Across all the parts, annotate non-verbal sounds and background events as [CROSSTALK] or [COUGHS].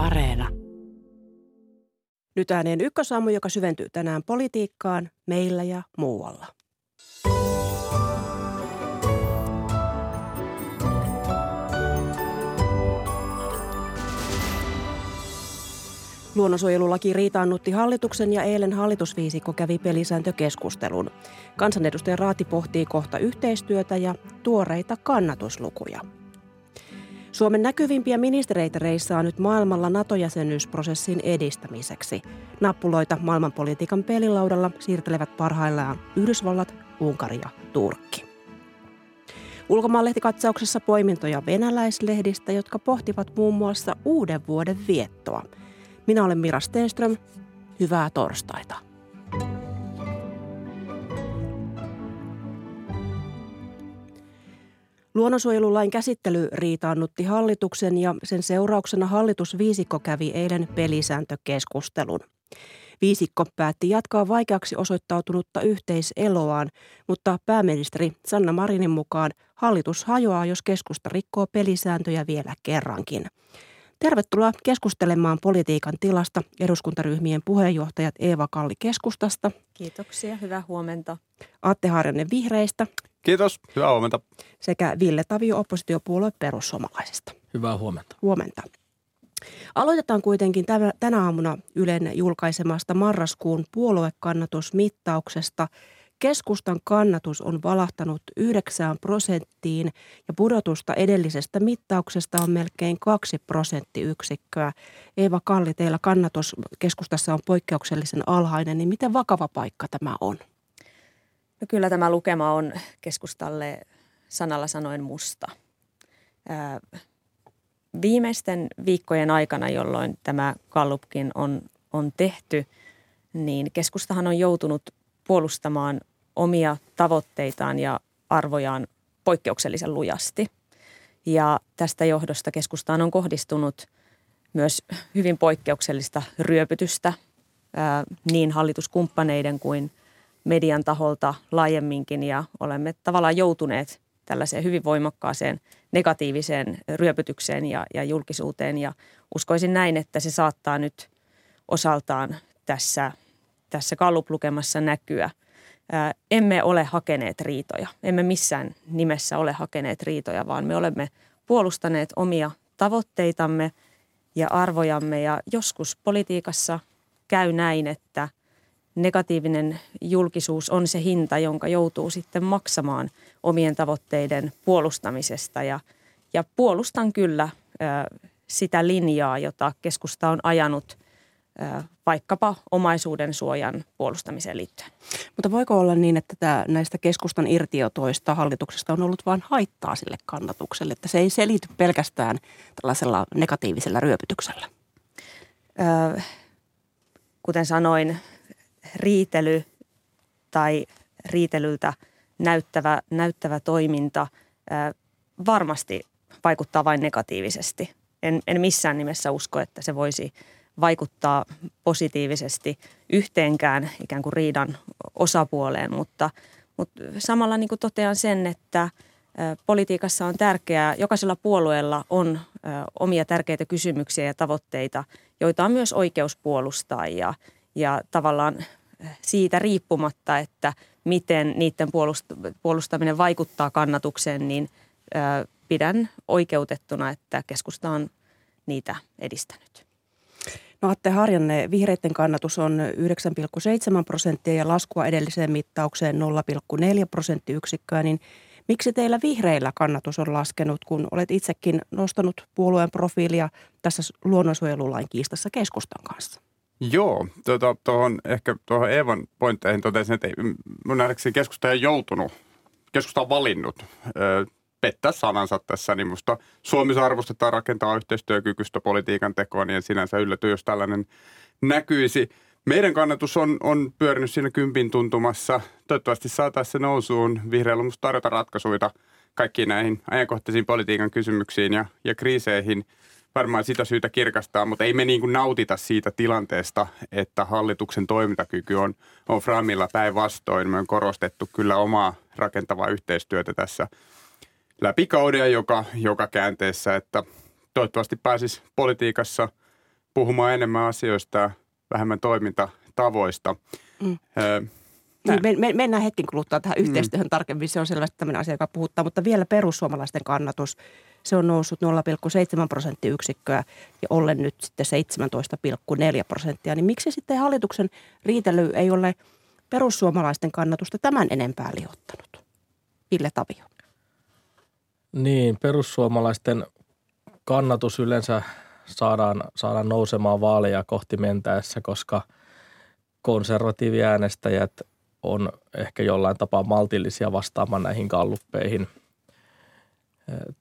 Areena. Nyt ääneen ykkösaamu, joka syventyy tänään politiikkaan, meillä ja muualla. Luonnonsuojelulaki riitaannutti hallituksen ja eilen hallitusviisikko kävi pelisääntökeskustelun. Kansanedustaja Raati pohtii kohta yhteistyötä ja tuoreita kannatuslukuja. Suomen näkyvimpiä ministereitä reissaa nyt maailmalla NATO-jäsenyysprosessin edistämiseksi. Nappuloita maailmanpolitiikan pelilaudalla siirtelevät parhaillaan Yhdysvallat, Unkari ja Turkki. Ulkomaanlehtikatsauksessa poimintoja venäläislehdistä, jotka pohtivat muun muassa uuden vuoden viettoa. Minä olen Mira Stenström. Hyvää torstaita. Luonnonsuojelulain käsittely riitaannutti hallituksen ja sen seurauksena hallitusviisikko kävi eilen pelisääntökeskustelun. Viisikko päätti jatkaa vaikeaksi osoittautunutta yhteiseloaan, mutta pääministeri Sanna Marinin mukaan hallitus hajoaa, jos keskusta rikkoo pelisääntöjä vielä kerrankin. Tervetuloa keskustelemaan politiikan tilasta eduskuntaryhmien puheenjohtajat Eeva Kalli keskustasta. Kiitoksia, hyvää huomenta. Atte Harjanne vihreistä. Kiitos, hyvää huomenta. Sekä Ville Tavio oppositiopuolue perussuomalaisista. Hyvää huomenta. Huomenta. Aloitetaan kuitenkin tänä aamuna Ylen julkaisemasta marraskuun puoluekannatusmittauksesta – Keskustan kannatus on valahtanut 9 prosenttiin ja pudotusta edellisestä mittauksesta on melkein 2 prosenttiyksikköä. Eeva Kalli, teillä kannatus keskustassa on poikkeuksellisen alhainen, niin miten vakava paikka tämä on? No kyllä tämä lukema on keskustalle sanalla sanoen musta. viimeisten viikkojen aikana, jolloin tämä Kallupkin on, on tehty, niin keskustahan on joutunut puolustamaan omia tavoitteitaan ja arvojaan poikkeuksellisen lujasti. Ja tästä johdosta keskustaan on kohdistunut myös hyvin poikkeuksellista ryöpytystä niin hallituskumppaneiden kuin median taholta laajemminkin. Ja olemme tavallaan joutuneet tällaiseen hyvin voimakkaaseen negatiiviseen ryöpytykseen ja, ja julkisuuteen. Ja uskoisin näin, että se saattaa nyt osaltaan tässä, tässä kalluplukemassa näkyä – emme ole hakeneet riitoja. Emme missään nimessä ole hakeneet riitoja, vaan me olemme puolustaneet omia tavoitteitamme ja arvojamme. Ja joskus politiikassa käy näin, että negatiivinen julkisuus on se hinta, jonka joutuu sitten maksamaan omien tavoitteiden puolustamisesta. Ja, ja puolustan kyllä sitä linjaa, jota keskusta on ajanut – vaikkapa omaisuuden suojan puolustamiseen liittyen. Mutta voiko olla niin, että tämä, näistä keskustan irtiotoista hallituksesta on ollut vain haittaa sille kannatukselle, että se ei selity pelkästään tällaisella negatiivisella ryöpytyksellä? Öö, kuten sanoin, riitely tai riitelyltä näyttävä, näyttävä toiminta öö, varmasti vaikuttaa vain negatiivisesti. En, en missään nimessä usko, että se voisi – vaikuttaa positiivisesti yhteenkään ikään kuin riidan osapuoleen, mutta, mutta samalla niin kuin totean sen, että politiikassa on tärkeää, jokaisella puolueella on omia tärkeitä kysymyksiä ja tavoitteita, joita on myös oikeus puolustaa ja, ja tavallaan siitä riippumatta, että miten niiden puolustaminen vaikuttaa kannatukseen, niin pidän oikeutettuna, että keskusta on niitä edistänyt. No Atte Harjanne, vihreiden kannatus on 9,7 prosenttia ja laskua edelliseen mittaukseen 0,4 prosenttiyksikköä, niin miksi teillä vihreillä kannatus on laskenut, kun olet itsekin nostanut puolueen profiilia tässä luonnonsuojelulain kiistassa keskustan kanssa? Joo, tuota, tuohon, ehkä tuohon Eevan pointteihin totesin, että mun nähdäkseni keskusta ei joutunut, keskusta on valinnut pettää sanansa tässä, niin musta Suomessa arvostetaan rakentaa yhteistyökykyistä politiikan tekoa, niin sinänsä ylläty, jos tällainen näkyisi. Meidän kannatus on, on pyörinyt siinä kympin tuntumassa. Toivottavasti saataisiin se nousuun. Vihreällä musta tarjota ratkaisuja kaikkiin näihin ajankohtaisiin politiikan kysymyksiin ja, ja kriiseihin. Varmaan sitä syytä kirkastaa, mutta ei me niin kuin nautita siitä tilanteesta, että hallituksen toimintakyky on, on framilla päinvastoin. Me on korostettu kyllä omaa rakentavaa yhteistyötä tässä – läpi kauden joka, joka käänteessä, että toivottavasti pääsisi politiikassa puhumaan enemmän asioista ja vähemmän toimintatavoista. Mm. Niin, me, me, mennään hetken kuluttua tähän mm. yhteistyöhön mm. tarkemmin. Se on selvästi tämmöinen asia, joka puhuttaa. Mutta vielä perussuomalaisten kannatus. Se on noussut 0,7 prosenttiyksikköä ja ollen nyt sitten 17,4 prosenttia. Niin miksi sitten hallituksen riitely ei ole perussuomalaisten kannatusta tämän enempää liottanut? Ville Tavio. Niin, perussuomalaisten kannatus yleensä saadaan, saadaan nousemaan vaaleja kohti mentäessä, koska konservatiiviäänestäjät on ehkä jollain tapaa maltillisia vastaamaan näihin kalluppeihin.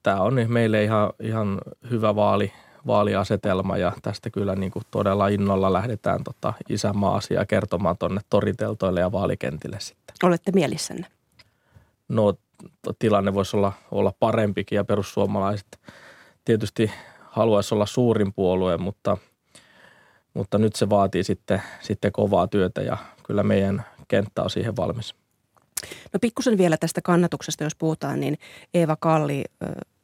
Tämä on meille ihan, ihan hyvä vaali, vaaliasetelma ja tästä kyllä niin kuin todella innolla lähdetään tota isänmaa-asiaa kertomaan tuonne toriteltoille ja vaalikentille sitten. Olette mielissänne? No tilanne voisi olla, olla parempikin ja perussuomalaiset tietysti haluaisi olla suurin puolue, mutta, mutta nyt se vaatii sitten, sitten kovaa työtä ja kyllä meidän kenttä on siihen valmis. No pikkusen vielä tästä kannatuksesta, jos puhutaan, niin Eeva Kalli,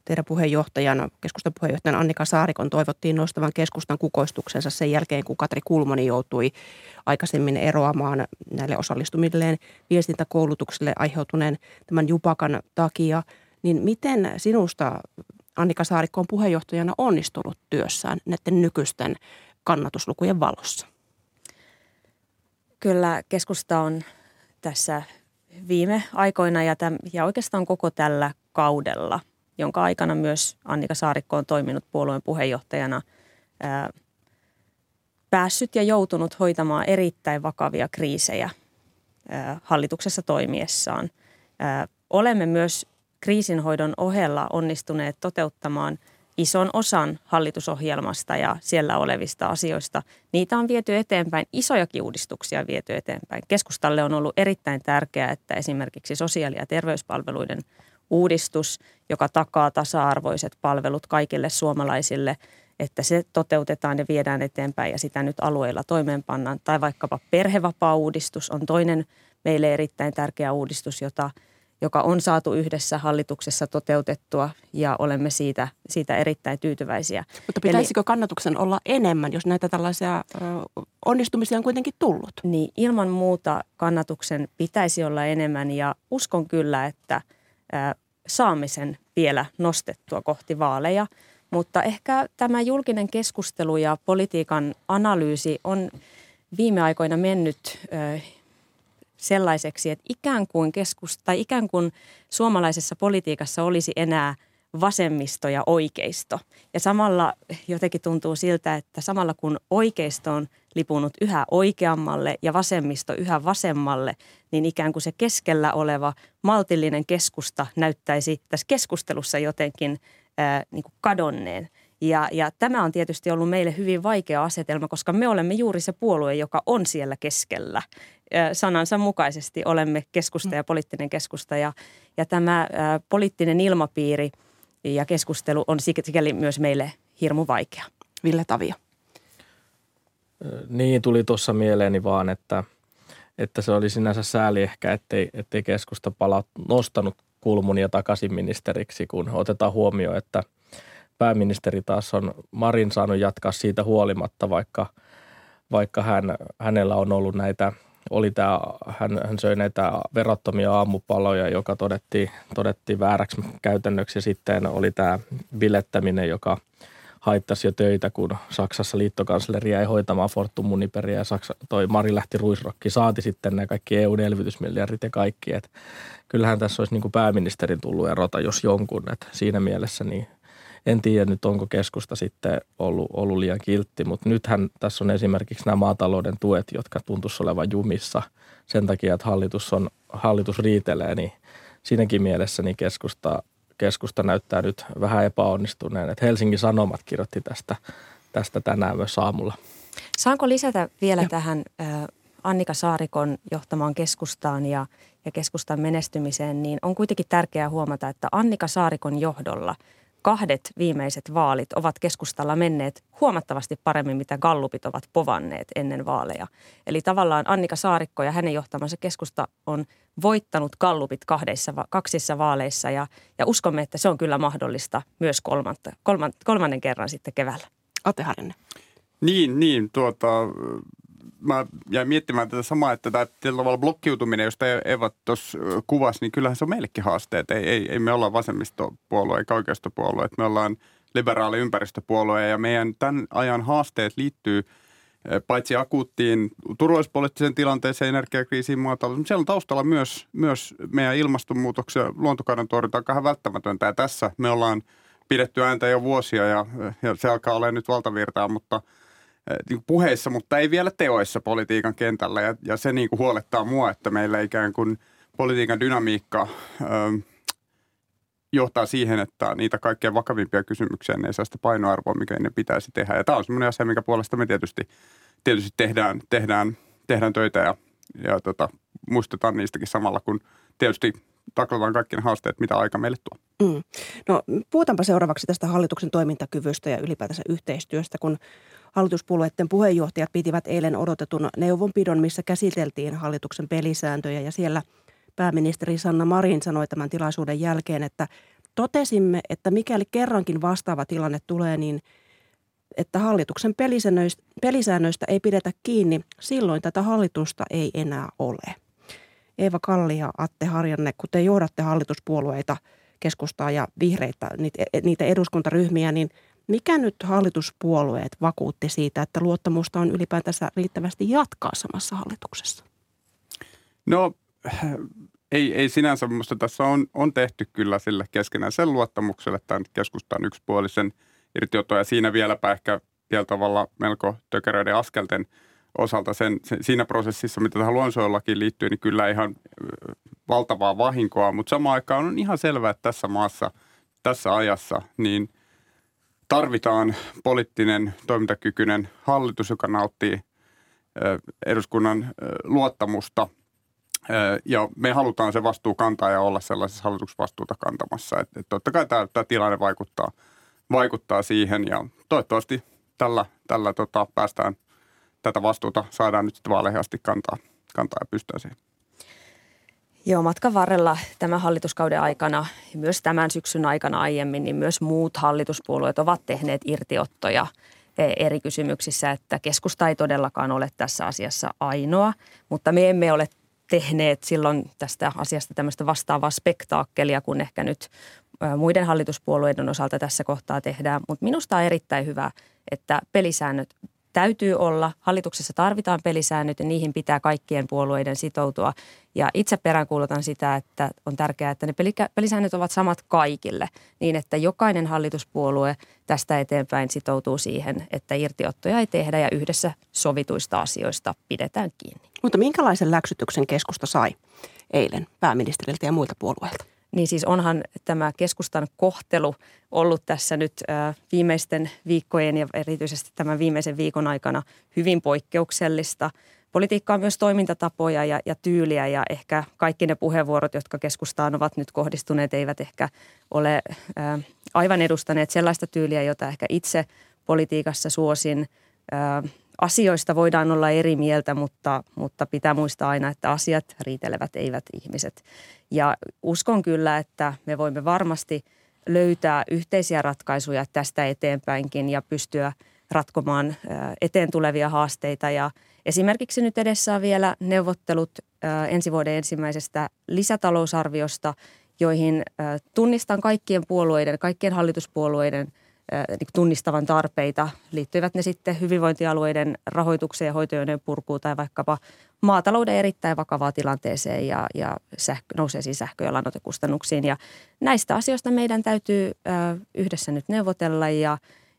teidän puheenjohtajana, keskustan puheenjohtajana Annika Saarikon toivottiin nostavan keskustan kukoistuksensa sen jälkeen, kun Katri Kulmoni joutui aikaisemmin eroamaan näille osallistumilleen viestintäkoulutukselle aiheutuneen tämän jupakan takia. Niin miten sinusta Annika Saarikko on puheenjohtajana onnistunut työssään näiden nykyisten kannatuslukujen valossa? Kyllä keskusta on tässä viime aikoina ja, täm, ja oikeastaan koko tällä kaudella, jonka aikana myös Annika Saarikko on toiminut puolueen puheenjohtajana, ää, päässyt ja joutunut hoitamaan erittäin vakavia kriisejä ää, hallituksessa toimiessaan. Ää, olemme myös kriisinhoidon ohella onnistuneet toteuttamaan – ison osan hallitusohjelmasta ja siellä olevista asioista. Niitä on viety eteenpäin, isojakin uudistuksia viety eteenpäin. Keskustalle on ollut erittäin tärkeää, että esimerkiksi sosiaali- ja terveyspalveluiden uudistus, joka takaa tasa-arvoiset palvelut kaikille suomalaisille, että se toteutetaan ja viedään eteenpäin ja sitä nyt alueilla toimeenpannaan. Tai vaikkapa perhevapaa-uudistus on toinen meille erittäin tärkeä uudistus, jota – joka on saatu yhdessä hallituksessa toteutettua ja olemme siitä, siitä erittäin tyytyväisiä. Mutta pitäisikö Eli, kannatuksen olla enemmän, jos näitä tällaisia ö, onnistumisia on kuitenkin tullut? Niin, ilman muuta kannatuksen pitäisi olla enemmän ja uskon kyllä, että ö, saamme sen vielä nostettua kohti vaaleja. Mutta ehkä tämä julkinen keskustelu ja politiikan analyysi on viime aikoina mennyt sellaiseksi, että ikään kuin keskus, tai ikään kuin suomalaisessa politiikassa olisi enää vasemmisto ja oikeisto. Ja samalla jotenkin tuntuu siltä, että samalla kun oikeisto on lipunut yhä oikeammalle ja vasemmisto yhä vasemmalle, niin ikään kuin se keskellä oleva maltillinen keskusta näyttäisi tässä keskustelussa jotenkin ää, niin kuin kadonneen. Ja, ja tämä on tietysti ollut meille hyvin vaikea asetelma, koska me olemme juuri se puolue, joka on siellä keskellä. Sanansa mukaisesti olemme keskusta ja poliittinen keskusta ja, ja tämä ä, poliittinen ilmapiiri ja keskustelu on sikäli myös meille hirmu vaikea. Ville Tavio. Niin, tuli tuossa mieleeni vaan, että, että se oli sinänsä sääli ehkä, ettei, ettei keskusta pala nostanut kulmunia takaisin ministeriksi, kun otetaan huomioon, että – pääministeri taas on Marin saanut jatkaa siitä huolimatta, vaikka, vaikka hän, hänellä on ollut näitä, oli tämä, hän, hän söi näitä verottomia aamupaloja, joka todettiin, todettiin vääräksi käytännöksi. Ja sitten oli tämä bilettäminen, joka haittasi jo töitä, kun Saksassa liittokansleri jäi hoitamaan Fortum Muniperiä ja Saksa, toi Mari lähti ruisrokki, saati sitten nämä kaikki EU-elvytysmiljardit ja kaikki. Et kyllähän tässä olisi niin kuin pääministerin tullut erota, jos jonkun. Et siinä mielessä niin en tiedä nyt onko keskusta sitten ollut, ollut liian kiltti, mutta nythän tässä on esimerkiksi nämä maatalouden tuet, jotka tuntuisi olevan jumissa sen takia, että hallitus, on, hallitus riitelee, niin siinäkin mielessä niin keskusta, keskusta näyttää nyt vähän epäonnistuneen. Että Helsingin Sanomat kirjoitti tästä, tästä tänään myös aamulla. Saanko lisätä vielä ja. tähän Annika Saarikon johtamaan keskustaan ja, ja keskustan menestymiseen, niin on kuitenkin tärkeää huomata, että Annika Saarikon johdolla – kahdet viimeiset vaalit ovat keskustalla menneet huomattavasti paremmin, mitä gallupit ovat povanneet ennen vaaleja. Eli tavallaan Annika Saarikko ja hänen johtamansa keskusta on voittanut gallupit kahdessa, kaksissa vaaleissa ja, ja uskomme, että se on kyllä mahdollista myös kolmanta, kolman, kolmannen kerran sitten keväällä. Ate Harjanne. Niin, niin. Tuota, mä jäin miettimään tätä samaa, että tämä tavalla blokkiutuminen, josta Eva tuossa kuvasi, niin kyllähän se on meillekin haasteet. Ei, ei, ei me olla vasemmistopuolue eikä oikeistopuolue. Me ollaan liberaali ympäristöpuolue ja meidän tämän ajan haasteet liittyy paitsi akuuttiin turvallisuuspoliittiseen tilanteeseen, energiakriisiin, maatalous, mutta siellä on taustalla myös, myös meidän ilmastonmuutoksen ja luontokadon torjunta on välttämätöntä. Ja tässä me ollaan pidetty ääntä jo vuosia ja, ja se alkaa olla nyt valtavirtaa, mutta – puheissa, mutta ei vielä teoissa politiikan kentällä. Ja, ja se niin kuin huolettaa mua, että meillä ikään kuin politiikan dynamiikka ö, johtaa siihen, että niitä kaikkein vakavimpia kysymyksiä ne ei saa sitä painoarvoa, mikä ne pitäisi tehdä. Ja tämä on semmoinen asia, mikä puolesta me tietysti, tietysti tehdään, tehdään, tehdään töitä ja, ja tota, muistetaan niistäkin samalla, kun tietysti taklataan kaikki ne haasteet, mitä aika meille tuo. Mm. No puhutaanpa seuraavaksi tästä hallituksen toimintakyvystä ja ylipäätänsä yhteistyöstä, kun Hallituspuolueiden puheenjohtajat pitivät eilen odotetun neuvonpidon, missä käsiteltiin hallituksen pelisääntöjä ja siellä pääministeri Sanna Marin sanoi tämän tilaisuuden jälkeen, että totesimme, että mikäli kerrankin vastaava tilanne tulee, niin että hallituksen pelisäännöistä ei pidetä kiinni, silloin tätä hallitusta ei enää ole. Eeva Kalli ja Atte Harjanne, kun te johdatte hallituspuolueita, keskustaa ja vihreitä, niitä eduskuntaryhmiä, niin mikä nyt hallituspuolueet vakuutti siitä, että luottamusta on ylipäätänsä riittävästi jatkaa samassa hallituksessa? No ei, ei sinänsä, mutta tässä on, on tehty kyllä sille keskenään sen luottamukselle tämän keskustan yksipuolisen irtioton. Ja siinä vieläpä ehkä vielä tavalla melko tökeröiden askelten osalta sen, sen, siinä prosessissa, mitä tähän luonnonsuojelullakin liittyy, niin kyllä ihan valtavaa vahinkoa, mutta samaan aikaan on ihan selvää, että tässä maassa, tässä ajassa, niin – tarvitaan poliittinen toimintakykyinen hallitus, joka nauttii eduskunnan luottamusta. Ja me halutaan se vastuu kantaa ja olla sellaisessa hallitusvastuuta kantamassa. Että totta kai tämä, tämä tilanne vaikuttaa, vaikuttaa siihen ja toivottavasti tällä, tällä tota, päästään tätä vastuuta, saadaan nyt sitten vaaleihin asti kantaa, kantaa ja pystyä siihen. Joo, matkan varrella tämän hallituskauden aikana myös tämän syksyn aikana aiemmin, niin myös muut hallituspuolueet ovat tehneet irtiottoja e, eri kysymyksissä, että keskusta ei todellakaan ole tässä asiassa ainoa, mutta me emme ole tehneet silloin tästä asiasta tämmöistä vastaavaa spektaakkelia, kun ehkä nyt muiden hallituspuolueiden osalta tässä kohtaa tehdään. Mutta minusta on erittäin hyvä, että pelisäännöt täytyy olla. Hallituksessa tarvitaan pelisäännöt ja niihin pitää kaikkien puolueiden sitoutua. Ja itse peräänkuulutan sitä, että on tärkeää, että ne pelisäännöt ovat samat kaikille niin, että jokainen hallituspuolue tästä eteenpäin sitoutuu siihen, että irtiottoja ei tehdä ja yhdessä sovituista asioista pidetään kiinni. Mutta minkälaisen läksytyksen keskusta sai eilen pääministeriltä ja muilta puolueilta? Niin siis onhan tämä keskustan kohtelu ollut tässä nyt viimeisten viikkojen ja erityisesti tämän viimeisen viikon aikana hyvin poikkeuksellista. Politiikka on myös toimintatapoja ja, ja tyyliä ja ehkä kaikki ne puheenvuorot, jotka keskustaan ovat nyt kohdistuneet, eivät ehkä ole ää, aivan edustaneet sellaista tyyliä, jota ehkä itse politiikassa suosin. Ää, asioista voidaan olla eri mieltä, mutta, mutta pitää muistaa aina, että asiat riitelevät, eivät ihmiset. Ja uskon kyllä, että me voimme varmasti löytää yhteisiä ratkaisuja tästä eteenpäinkin ja pystyä ratkomaan eteen tulevia haasteita. Ja esimerkiksi nyt edessä on vielä neuvottelut ensi vuoden ensimmäisestä lisätalousarviosta, joihin tunnistan kaikkien puolueiden, kaikkien hallituspuolueiden – tunnistavan tarpeita, liittyvät ne sitten hyvinvointialueiden rahoitukseen ja hoitojoiden purkuun tai vaikkapa maatalouden erittäin vakavaa tilanteeseen ja, ja sähkö, nouseisiin sähkö- ja lannoitekustannuksiin. Ja näistä asioista meidän täytyy yhdessä nyt neuvotella ja,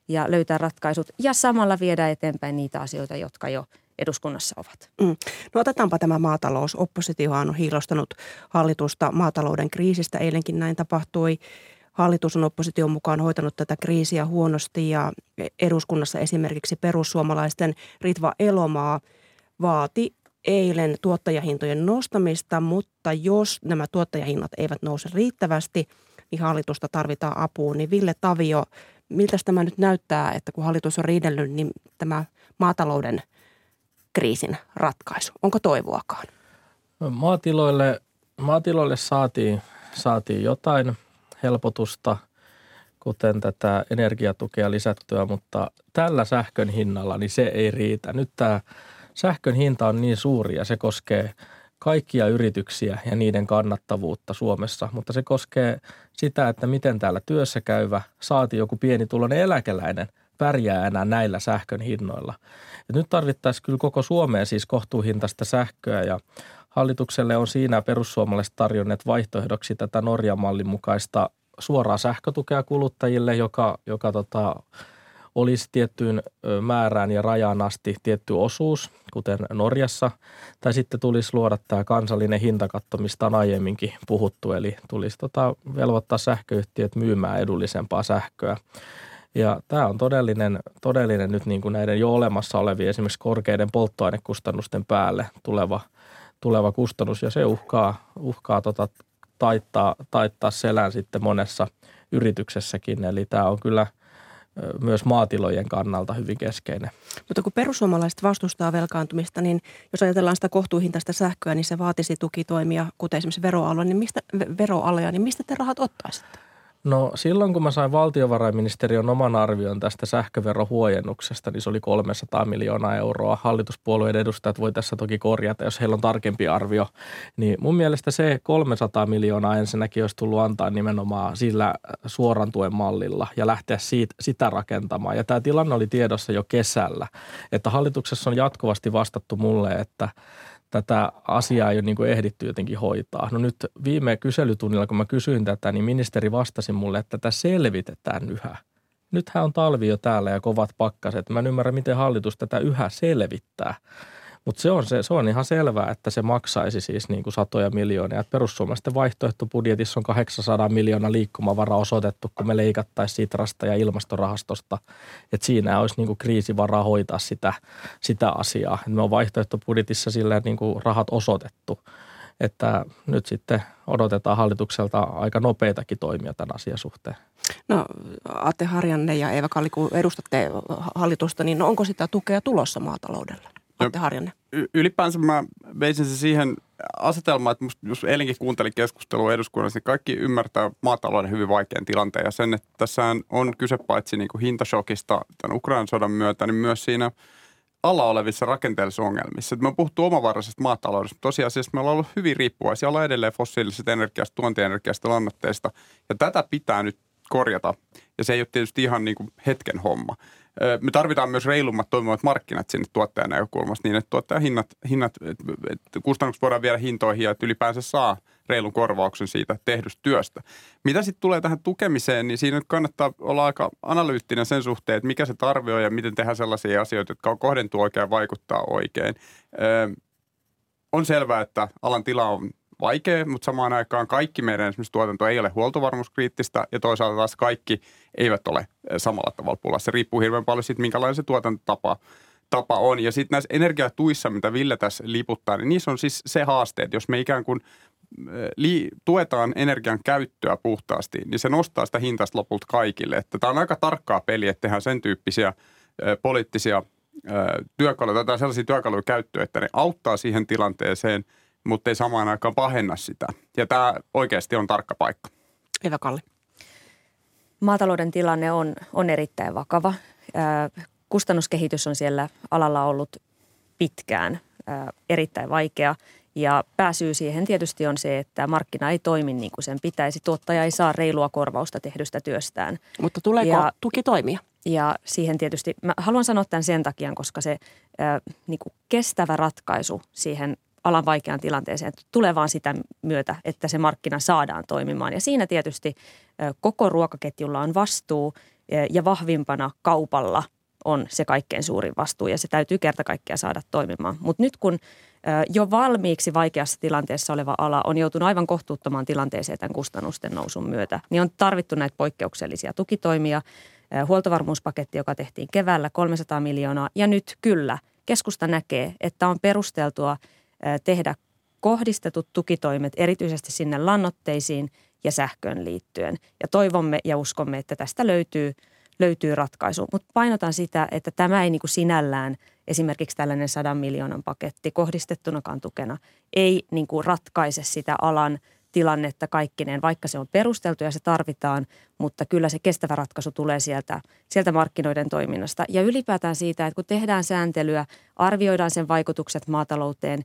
ja löytää ratkaisut ja samalla viedä eteenpäin niitä asioita, jotka jo eduskunnassa ovat. Mm. No otetaanpa tämä maatalous. Oppositiohan on hiilostanut hallitusta maatalouden kriisistä. Eilenkin näin tapahtui. Hallitus on opposition mukaan hoitanut tätä kriisiä huonosti ja eduskunnassa esimerkiksi perussuomalaisten Ritva Elomaa vaati eilen tuottajahintojen nostamista, mutta jos nämä tuottajahinnat eivät nouse riittävästi, niin hallitusta tarvitaan apuun. Niin Ville Tavio, miltä tämä nyt näyttää, että kun hallitus on riidellyt, niin tämä maatalouden kriisin ratkaisu, onko toivoakaan? Maatiloille, maatiloille saatiin, saatiin jotain – helpotusta, kuten tätä energiatukea lisättyä, mutta tällä sähkön hinnalla niin se ei riitä. Nyt tämä sähkön hinta on niin suuri ja se koskee kaikkia yrityksiä ja niiden kannattavuutta Suomessa, mutta se koskee sitä, että miten täällä työssä käyvä saati joku pienituloinen eläkeläinen pärjää enää näillä sähkön hinnoilla. Et nyt tarvittaisiin kyllä koko Suomeen siis kohtuuhintaista sähköä ja hallitukselle on siinä perussuomalaiset tarjonneet vaihtoehdoksi tätä Norjan mallin mukaista suoraa sähkötukea kuluttajille, joka, joka tota, olisi tiettyyn määrään ja rajaan asti tietty osuus, kuten Norjassa, tai sitten tulisi luoda tämä kansallinen hintakatto, mistä on aiemminkin puhuttu, eli tulisi tota velvoittaa sähköyhtiöt myymään edullisempaa sähköä. Ja tämä on todellinen, todellinen nyt niin kuin näiden jo olemassa olevien esimerkiksi korkeiden polttoainekustannusten päälle tuleva, tuleva kustannus, ja se uhkaa, uhkaa tota taittaa, taittaa selän sitten monessa yrityksessäkin. Eli tämä on kyllä myös maatilojen kannalta hyvin keskeinen. Mutta kun perussuomalaiset vastustaa velkaantumista, niin jos ajatellaan sitä kohtuuhintaista sähköä, niin se vaatisi tukitoimia, kuten esimerkiksi veroaloja, niin mistä, veroaloja, niin mistä te rahat ottaisitte? No silloin kun mä sain valtiovarainministeriön oman arvion tästä sähköverohuojennuksesta, niin se oli 300 miljoonaa euroa. Hallituspuolueiden edustajat voi tässä toki korjata, jos heillä on tarkempi arvio. Niin mun mielestä se 300 miljoonaa ensinnäkin olisi tullut antaa nimenomaan sillä suoran tuen mallilla ja lähteä siitä, sitä rakentamaan. Ja tämä tilanne oli tiedossa jo kesällä, että hallituksessa on jatkuvasti vastattu mulle, että – tätä asiaa ei ole niin kuin ehditty jotenkin hoitaa. No nyt viime kyselytunnilla, kun mä kysyin tätä, niin ministeri vastasi mulle, että tätä selvitetään yhä. Nythän on talvi jo täällä ja kovat pakkaset. Mä en ymmärrä, miten hallitus tätä yhä selvittää. Mutta se on, se, se on ihan selvää, että se maksaisi siis niin kuin satoja miljoonia. Et perussuomalaisten vaihtoehtobudjetissa on 800 miljoonaa liikkumavara osoitettu, kun me leikattaisiin Sitrasta ja ilmastorahastosta. Että siinä olisi niin kuin kriisivaraa hoitaa sitä, sitä asiaa. Et me on vaihtoehtobudjetissa sillä niin kuin rahat osoitettu. Että nyt sitten odotetaan hallitukselta aika nopeitakin toimia tämän asian suhteen. No Atte Harjanne ja Eeva Kalli, kun edustatte hallitusta, niin onko sitä tukea tulossa maataloudella? Atte Harjanne. Y- ylipäänsä mä veisin se siihen asetelmaan, että musta, jos eilenkin kuuntelin keskustelua eduskunnassa, niin kaikki ymmärtää maatalouden hyvin vaikean tilanteen ja sen, että tässä on kyse paitsi niin kuin hintashokista tämän Ukrainan sodan myötä, niin myös siinä alla olevissa rakenteellisissa ongelmissa. me on puhuttu omavaraisesta maataloudesta, mutta tosiasiassa me ollaan ollut hyvin riippuvaisia, ollaan edelleen fossiilisesta energiasta, tuontienergiasta, lannoitteista ja tätä pitää nyt korjata. Ja se ei ole tietysti ihan niin kuin hetken homma me tarvitaan myös reilummat toimivat markkinat sinne tuottajan näkökulmasta niin, että tuottajan hinnat, hinnat että kustannukset voidaan viedä hintoihin ja että ylipäänsä saa reilun korvauksen siitä tehdystä työstä. Mitä sitten tulee tähän tukemiseen, niin siinä nyt kannattaa olla aika analyyttinen sen suhteen, että mikä se tarve on ja miten tehdä sellaisia asioita, jotka kohdentuu oikein ja vaikuttaa oikein. On selvää, että alan tila on vaikea, mutta samaan aikaan kaikki meidän esimerkiksi tuotanto ei ole huoltovarmuuskriittistä ja toisaalta taas kaikki eivät ole eh, samalla tavalla pulassa. Se riippuu hirveän paljon siitä, minkälainen se tuotantotapa tapa on. Ja sitten näissä energiatuissa, mitä Ville tässä liputtaa, niin niissä on siis se haaste, että jos me ikään kuin eh, tuetaan energian käyttöä puhtaasti, niin se nostaa sitä hintasta lopulta kaikille. Että tämä on aika tarkkaa peliä, että tehdään sen tyyppisiä ö, poliittisia työkaluja tai sellaisia työkaluja käyttöön, että ne auttaa siihen tilanteeseen – mutta ei samaan aikaan pahenna sitä. Ja tämä oikeasti on tarkka paikka. Eva Kalli. Maatalouden tilanne on, on erittäin vakava. Kustannuskehitys on siellä alalla ollut pitkään erittäin vaikea. Ja pääsyy siihen tietysti on se, että markkina ei toimi niin kuin sen pitäisi. Tuottaja ei saa reilua korvausta tehdystä työstään. Mutta tuleeko ja, tuki toimia? Ja siihen tietysti, mä haluan sanoa tämän sen takia, koska se äh, niin kuin kestävä ratkaisu siihen alan vaikeaan tilanteeseen tulee vaan sitä myötä, että se markkina saadaan toimimaan. Ja siinä tietysti koko ruokaketjulla on vastuu ja vahvimpana kaupalla on se kaikkein suurin vastuu ja se täytyy kerta kaikkea saada toimimaan. Mutta nyt kun jo valmiiksi vaikeassa tilanteessa oleva ala on joutunut aivan kohtuuttomaan tilanteeseen tämän kustannusten nousun myötä, niin on tarvittu näitä poikkeuksellisia tukitoimia. Huoltovarmuuspaketti, joka tehtiin keväällä 300 miljoonaa ja nyt kyllä keskusta näkee, että on perusteltua – tehdä kohdistetut tukitoimet erityisesti sinne lannoitteisiin ja sähköön liittyen. Ja toivomme ja uskomme, että tästä löytyy, löytyy ratkaisu. Mutta painotan sitä, että tämä ei niin kuin sinällään esimerkiksi tällainen sadan miljoonan paketti kohdistettunakaan tukena ei niin kuin ratkaise sitä alan tilannetta kaikkineen, vaikka se on perusteltu ja se tarvitaan, mutta kyllä se kestävä ratkaisu tulee sieltä, sieltä markkinoiden toiminnasta. Ja ylipäätään siitä, että kun tehdään sääntelyä, arvioidaan sen vaikutukset maatalouteen,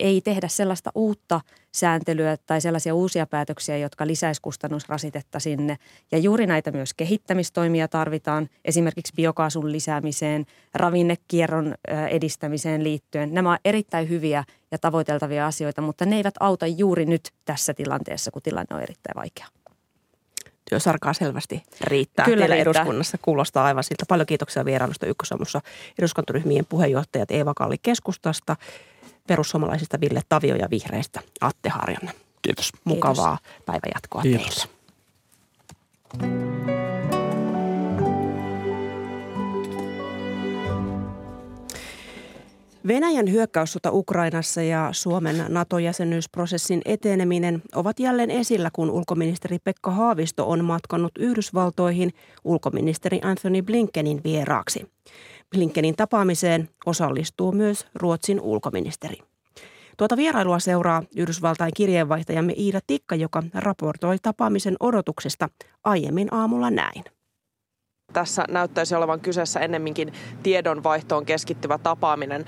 ei tehdä sellaista uutta sääntelyä tai sellaisia uusia päätöksiä, jotka lisäisi kustannusrasitetta sinne. Ja juuri näitä myös kehittämistoimia tarvitaan, esimerkiksi biokaasun lisäämiseen, ravinnekierron edistämiseen liittyen. Nämä ovat erittäin hyviä ja tavoiteltavia asioita, mutta ne eivät auta juuri nyt tässä tilanteessa, kun tilanne on erittäin vaikea työsarkaa selvästi riittää Kyllä teillä riittää. eduskunnassa. Kuulostaa aivan siltä. Paljon kiitoksia vierailusta Ykkösaamussa eduskuntaryhmien puheenjohtajat Eeva Kalli keskustasta, perussuomalaisista Ville Tavio ja vihreistä Atte Harjanne. Kiitos. Mukavaa Kiitos. päivänjatkoa Kiitos. teille. Venäjän hyökkäyssota Ukrainassa ja Suomen NATO-jäsenyysprosessin eteneminen ovat jälleen esillä, kun ulkoministeri Pekka Haavisto on matkannut Yhdysvaltoihin ulkoministeri Anthony Blinkenin vieraaksi. Blinkenin tapaamiseen osallistuu myös Ruotsin ulkoministeri. Tuota vierailua seuraa Yhdysvaltain kirjeenvaihtajamme Iida Tikka, joka raportoi tapaamisen odotuksesta aiemmin aamulla näin. Tässä näyttäisi olevan kyseessä ennemminkin tiedonvaihtoon keskittyvä tapaaminen.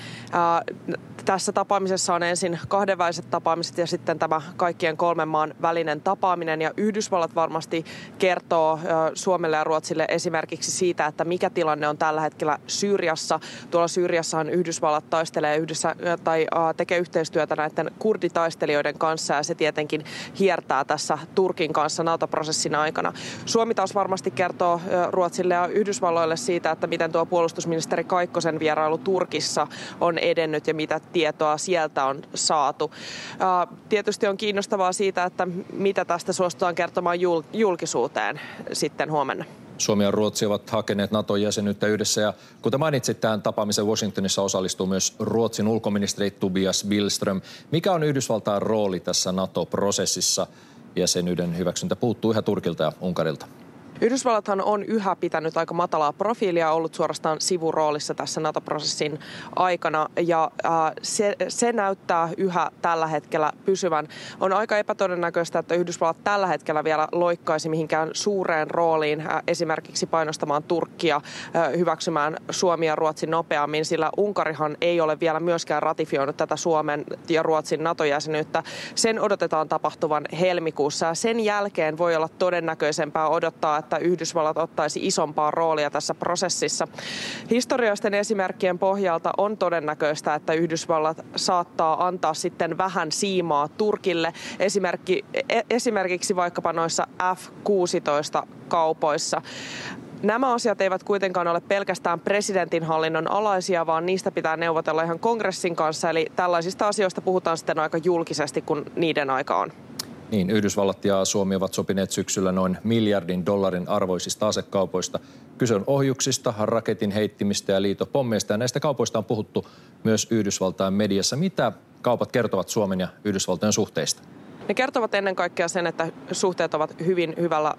Tässä tapaamisessa on ensin kahdenväiset tapaamiset ja sitten tämä kaikkien kolmen maan välinen tapaaminen. Ja Yhdysvallat varmasti kertoo Suomelle ja Ruotsille esimerkiksi siitä, että mikä tilanne on tällä hetkellä Syyriassa. Tuolla Syyriassahan Yhdysvallat taistelee yhdessä tai tekee yhteistyötä näiden kurditaistelijoiden kanssa ja se tietenkin hiertää tässä Turkin kanssa NATO-prosessin aikana. Suomi taas varmasti kertoo Ruotsille ja Yhdysvalloille siitä, että miten tuo puolustusministeri Kaikkosen vierailu Turkissa on edennyt ja mitä tietoa sieltä on saatu. Tietysti on kiinnostavaa siitä, että mitä tästä suostutaan kertomaan julkisuuteen sitten huomenna. Suomi ja Ruotsi ovat hakeneet NATO-jäsenyyttä yhdessä ja kuten mainitsit, tämän tapaamisen Washingtonissa osallistuu myös Ruotsin ulkoministeri Tobias Billström. Mikä on Yhdysvaltain rooli tässä NATO-prosessissa? Jäsenyyden hyväksyntä puuttuu ihan Turkilta ja Unkarilta. Yhdysvallathan on yhä pitänyt aika matalaa profiilia, ollut suorastaan sivuroolissa tässä NATO-prosessin aikana ja äh, se, se näyttää yhä tällä hetkellä pysyvän. On aika epätodennäköistä, että Yhdysvallat tällä hetkellä vielä loikkaisi mihinkään suureen rooliin, äh, esimerkiksi painostamaan Turkkia äh, hyväksymään Suomi ja Ruotsin nopeammin, sillä Unkarihan ei ole vielä myöskään ratifioinut tätä Suomen ja Ruotsin NATO-jäsenyyttä. Sen odotetaan tapahtuvan helmikuussa ja sen jälkeen voi olla todennäköisempää odottaa, että että Yhdysvallat ottaisi isompaa roolia tässä prosessissa. Historiallisten esimerkkien pohjalta on todennäköistä, että Yhdysvallat saattaa antaa sitten vähän siimaa Turkille, esimerkki, e, esimerkiksi vaikkapa noissa F-16 kaupoissa. Nämä asiat eivät kuitenkaan ole pelkästään presidentin hallinnon alaisia, vaan niistä pitää neuvotella ihan kongressin kanssa. Eli tällaisista asioista puhutaan sitten aika julkisesti, kun niiden aika on. Niin, Yhdysvallat ja Suomi ovat sopineet syksyllä noin miljardin dollarin arvoisista asekaupoista. Kyse on ohjuksista, raketin heittimistä ja liitopommeista ja näistä kaupoista on puhuttu myös Yhdysvaltain mediassa. Mitä kaupat kertovat Suomen ja Yhdysvaltojen suhteista? Ne kertovat ennen kaikkea sen, että suhteet ovat hyvin hyvällä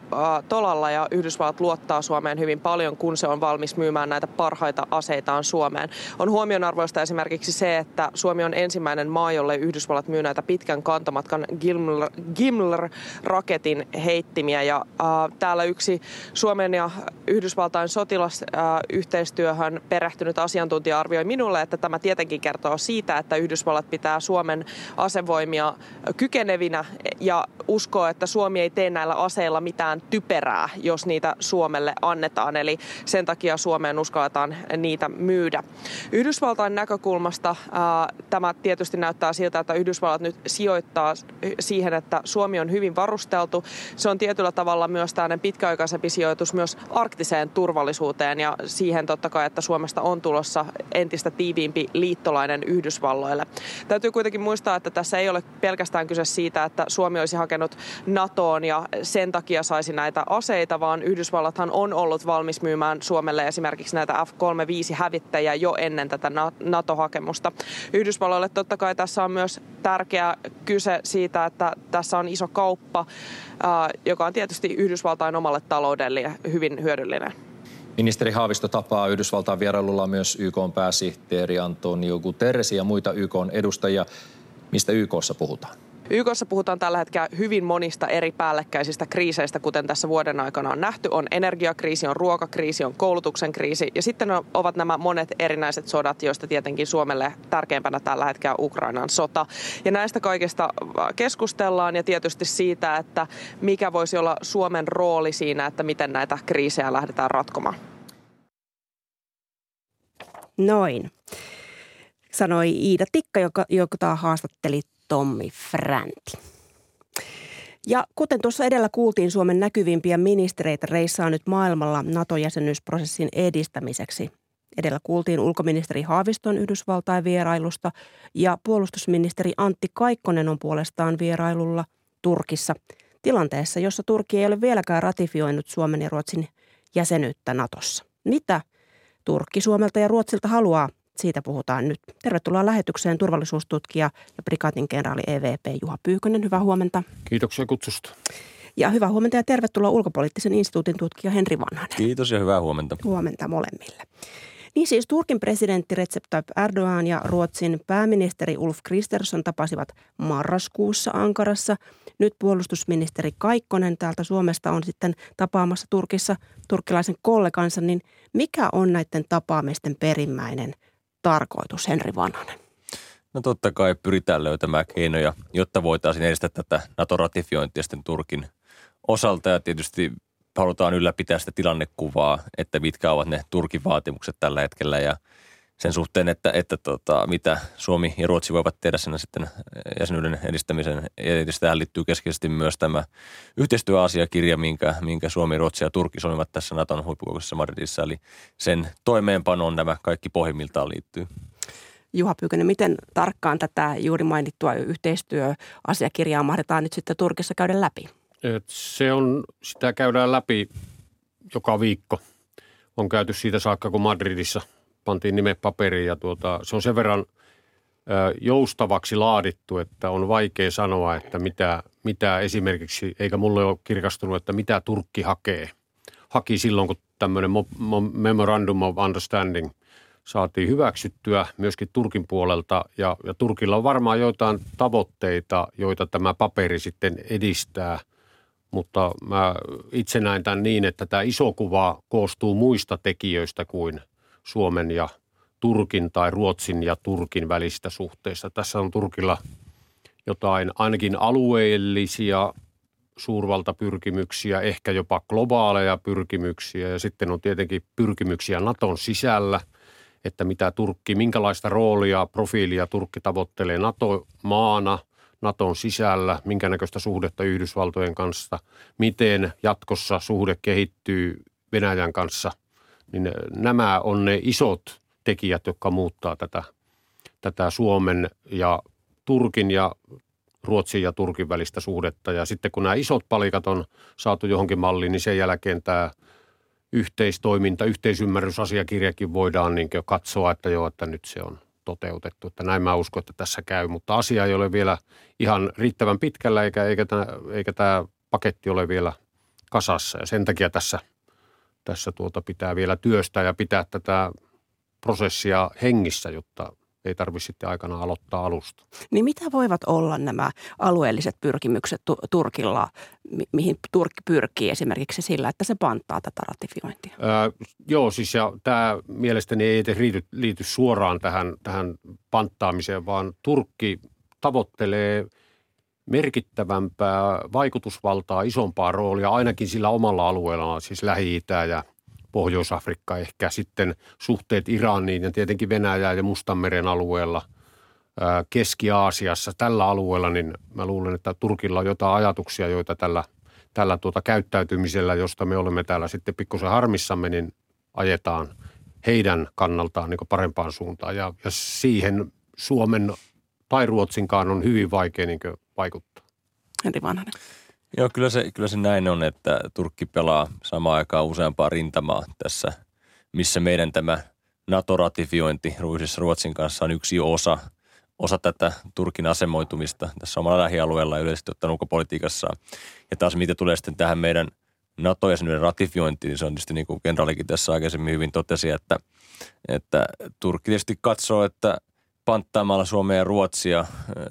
tolalla ja Yhdysvallat luottaa Suomeen hyvin paljon, kun se on valmis myymään näitä parhaita aseitaan Suomeen. On huomionarvoista esimerkiksi se, että Suomi on ensimmäinen maa, jolle Yhdysvallat myy näitä pitkän kantomatkan Gimler-raketin heittimiä. Ja äh, täällä yksi Suomen ja Yhdysvaltain sotilasyhteistyöhön äh, perehtynyt asiantuntija arvioi minulle, että tämä tietenkin kertoo siitä, että Yhdysvallat pitää Suomen asevoimia kykenevinä ja uskoo, että Suomi ei tee näillä aseilla mitään typerää, jos niitä Suomelle annetaan. Eli sen takia Suomeen uskalletaan niitä myydä. Yhdysvaltain näkökulmasta ää, tämä tietysti näyttää siltä, että Yhdysvallat nyt sijoittaa siihen, että Suomi on hyvin varusteltu. Se on tietyllä tavalla myös tämmöinen pitkäaikaisempi sijoitus myös arktiseen turvallisuuteen ja siihen totta kai, että Suomesta on tulossa entistä tiiviimpi liittolainen Yhdysvalloille. Täytyy kuitenkin muistaa, että tässä ei ole pelkästään kyse siitä, että Suomi olisi hakenut NATOon ja sen takia saisi näitä aseita, vaan Yhdysvallathan on ollut valmis myymään Suomelle esimerkiksi näitä F-35-hävittäjiä jo ennen tätä NATO-hakemusta. Yhdysvalloille totta kai tässä on myös tärkeä kyse siitä, että tässä on iso kauppa, joka on tietysti Yhdysvaltain omalle taloudelle hyvin hyödyllinen. Ministeri Haavisto tapaa Yhdysvaltain vierailulla myös YK pääsihteeri Antonio Guterres ja muita YK edustajia. Mistä YKssa puhutaan? YKssa puhutaan tällä hetkellä hyvin monista eri päällekkäisistä kriiseistä, kuten tässä vuoden aikana on nähty. On energiakriisi, on ruokakriisi, on koulutuksen kriisi ja sitten ovat nämä monet erinäiset sodat, joista tietenkin Suomelle tärkeimpänä tällä hetkellä Ukrainan sota. Ja näistä kaikista keskustellaan ja tietysti siitä, että mikä voisi olla Suomen rooli siinä, että miten näitä kriisejä lähdetään ratkomaan. Noin, sanoi Iida Tikka, joka, joka haastatteli Tommi Fränti. Ja kuten tuossa edellä kuultiin, Suomen näkyvimpiä ministereitä reissaa nyt maailmalla NATO-jäsenyysprosessin edistämiseksi. Edellä kuultiin ulkoministeri Haaviston Yhdysvaltain vierailusta ja puolustusministeri Antti Kaikkonen on puolestaan vierailulla Turkissa tilanteessa, jossa Turkki ei ole vieläkään ratifioinut Suomen ja Ruotsin jäsenyyttä Natossa. Mitä Turkki Suomelta ja Ruotsilta haluaa siitä puhutaan nyt. Tervetuloa lähetykseen turvallisuustutkija ja prikaatin kenraali EVP Juha Pyykönen. Hyvää huomenta. Kiitoksia kutsusta. Ja hyvää huomenta ja tervetuloa ulkopoliittisen instituutin tutkija Henri Vanhanen. Kiitos ja hyvää huomenta. Huomenta molemmille. Niin siis Turkin presidentti Recep Tayyip Erdogan ja Ruotsin pääministeri Ulf Kristersson tapasivat marraskuussa Ankarassa. Nyt puolustusministeri Kaikkonen täältä Suomesta on sitten tapaamassa Turkissa turkkilaisen kollegansa. Niin mikä on näiden tapaamisten perimmäinen tarkoitus, Henri Vanhanen? No totta kai pyritään löytämään keinoja, jotta voitaisiin edistää tätä NATO-ratifiointia sitten Turkin osalta ja tietysti halutaan ylläpitää sitä tilannekuvaa, että mitkä ovat ne Turkin vaatimukset tällä hetkellä ja sen suhteen, että, että tota, mitä Suomi ja Ruotsi voivat tehdä sen sitten jäsenyyden edistämisen. Ja tietysti tähän liittyy keskeisesti myös tämä yhteistyöasiakirja, minkä, minkä Suomi, Ruotsi ja Turkki solivat tässä Naton huippukokouksessa Madridissa. Eli sen toimeenpanoon nämä kaikki pohjimmiltaan liittyy. Juha Pyykönen, miten tarkkaan tätä juuri mainittua yhteistyöasiakirjaa mahdetaan nyt sitten Turkissa käydä läpi? Et se on, sitä käydään läpi joka viikko. On käyty siitä saakka, kun Madridissa pantiin nimet paperiin ja tuota, se on sen verran joustavaksi laadittu, että on vaikea sanoa, että mitä, mitä esimerkiksi, eikä mulle ole kirkastunut, että mitä Turkki hakee. Haki silloin, kun tämmöinen Memorandum of Understanding saatiin hyväksyttyä myöskin Turkin puolelta ja, ja Turkilla on varmaan joitain tavoitteita, joita tämä paperi sitten edistää – mutta mä itse näen tämän niin, että tämä iso kuva koostuu muista tekijöistä kuin Suomen ja Turkin tai Ruotsin ja Turkin välistä suhteista. Tässä on Turkilla jotain ainakin alueellisia suurvaltapyrkimyksiä, ehkä jopa globaaleja pyrkimyksiä ja sitten on tietenkin pyrkimyksiä Naton sisällä, että mitä Turkki, minkälaista roolia, profiilia Turkki tavoittelee NATO-maana – Naton sisällä, minkä näköistä suhdetta Yhdysvaltojen kanssa, miten jatkossa suhde kehittyy Venäjän kanssa, niin nämä on ne isot tekijät, jotka muuttaa tätä, tätä Suomen ja Turkin ja Ruotsin ja Turkin välistä suhdetta. Ja sitten kun nämä isot palikat on saatu johonkin malliin, niin sen jälkeen tämä yhteistoiminta, yhteisymmärrysasiakirjakin voidaan niin katsoa, että joo, että nyt se on toteutettu. Että näin mä uskon, että tässä käy, mutta asia ei ole vielä ihan riittävän pitkällä eikä, eikä, tämä, eikä tämä paketti ole vielä kasassa ja sen takia tässä, tässä tuota pitää vielä työstää ja pitää tätä prosessia hengissä, jotta ei tarvitse sitten aikana aloittaa alusta. Niin mitä voivat olla nämä alueelliset pyrkimykset Turkilla, mi- mihin Turkki pyrkii esimerkiksi sillä, että se panttaa tätä ratifiointia? Ää, joo, siis ja tämä mielestäni ei liity, liity suoraan tähän, tähän panttaamiseen, vaan Turkki tavoittelee merkittävämpää vaikutusvaltaa, isompaa roolia ainakin sillä omalla alueellaan, siis Lähi-Itä ja Pohjois-Afrikka ehkä, sitten suhteet Iraniin ja tietenkin Venäjää ja Mustanmeren alueella, Keski-Aasiassa, tällä alueella, niin mä luulen, että Turkilla on jotain ajatuksia, joita tällä, tällä tuota käyttäytymisellä, josta me olemme täällä sitten pikkusen harmissamme, niin ajetaan heidän kannaltaan niin parempaan suuntaan. Ja, ja siihen Suomen tai Ruotsinkaan on hyvin vaikea niin vaikuttaa. Henri Vanhanen. Joo, kyllä se, kyllä se näin on, että Turkki pelaa samaan aikaan useampaa rintamaa tässä, missä meidän tämä NATO-ratifiointi Ruisissa Ruotsin kanssa on yksi osa, osa tätä Turkin asemoitumista tässä omalla lähialueella yleisesti ottaen ulkopolitiikassa. Ja taas mitä tulee sitten tähän meidän NATO-jäsenyyden ratifiointiin, niin se on tietysti niin kuin kenraalikin tässä aikaisemmin hyvin totesi, että, että Turkki tietysti katsoo, että panttaamalla Suomea ja Ruotsia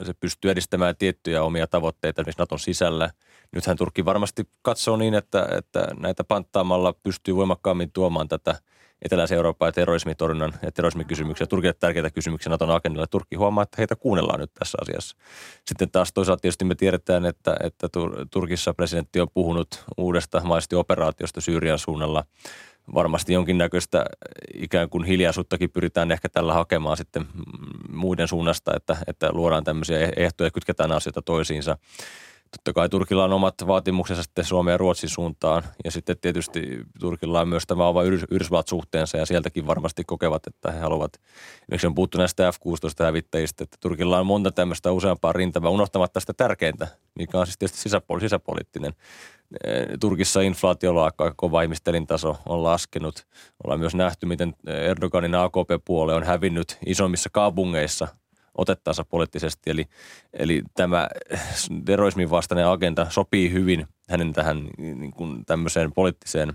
se pystyy edistämään tiettyjä omia tavoitteita esimerkiksi Naton sisällä. Nythän Turkki varmasti katsoo niin, että, että näitä panttaamalla pystyy voimakkaammin tuomaan tätä – Etelä-Eurooppaa ja terrorismitorjunnan ja terrorismikysymyksiä, Turkille tärkeitä kysymyksiä Naton agendalla. Turkki huomaa, että heitä kuunnellaan nyt tässä asiassa. Sitten taas toisaalta tietysti me tiedetään, että, että Turkissa presidentti on puhunut uudesta maisesti operaatiosta Syyrian suunnalla. Varmasti jonkinnäköistä ikään kuin hiljaisuuttakin pyritään ehkä tällä hakemaan sitten muiden suunnasta, että, että luodaan tämmöisiä ehtoja ja kytketään asioita toisiinsa totta kai Turkilla on omat vaatimuksensa sitten Suomen ja Ruotsin suuntaan. Ja sitten tietysti Turkilla on myös tämä oma Yhdysvallat-suhteensa ja sieltäkin varmasti kokevat, että he haluavat, esimerkiksi on puhuttu näistä F-16-hävittäjistä, että Turkilla on monta tämmöistä useampaa rintamaa, unohtamatta sitä tärkeintä, mikä on siis tietysti sisäpoli- sisäpoliittinen. Turkissa inflaatio on aika kova, ihmistelintaso on laskenut. Ollaan myös nähty, miten Erdoganin AKP-puolue on hävinnyt isommissa kaupungeissa – otettansa poliittisesti. Eli, eli tämä terrorismin vastainen agenda sopii hyvin hänen tähän niin kuin tämmöiseen poliittiseen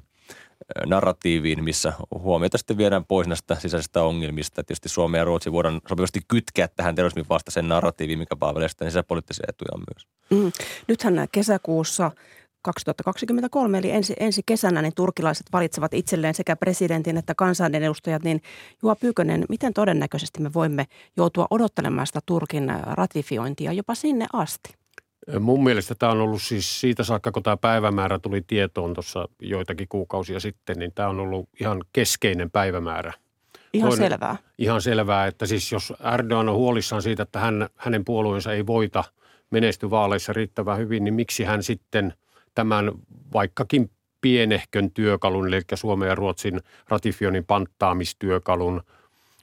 narratiiviin, missä huomiota sitten viedään pois näistä sisäisistä ongelmista. Tietysti Suomi ja Ruotsi voidaan sopivasti kytkeä tähän terrorismin vastaiseen narratiiviin, mikä palvelee sitten sisäpoliittisia etuja myös. Mm. Nythän kesäkuussa 2023, eli ensi, ensi kesänä, niin turkilaiset valitsevat itselleen sekä presidentin että kansanedustajat. Niin Juha Pyykönen, miten todennäköisesti me voimme joutua odottelemaan sitä Turkin ratifiointia jopa sinne asti? Mun mielestä tämä on ollut siis siitä saakka, kun tämä päivämäärä tuli tietoon tuossa joitakin kuukausia sitten, niin tämä on ollut ihan keskeinen päivämäärä. Ihan Toinen, selvää. Ihan selvää, että siis jos Erdogan on huolissaan siitä, että hän, hänen puolueensa ei voita menesty vaaleissa riittävän hyvin, niin miksi hän sitten – tämän vaikkakin pienehkön työkalun, eli Suomen ja Ruotsin ratifioinnin panttaamistyökalun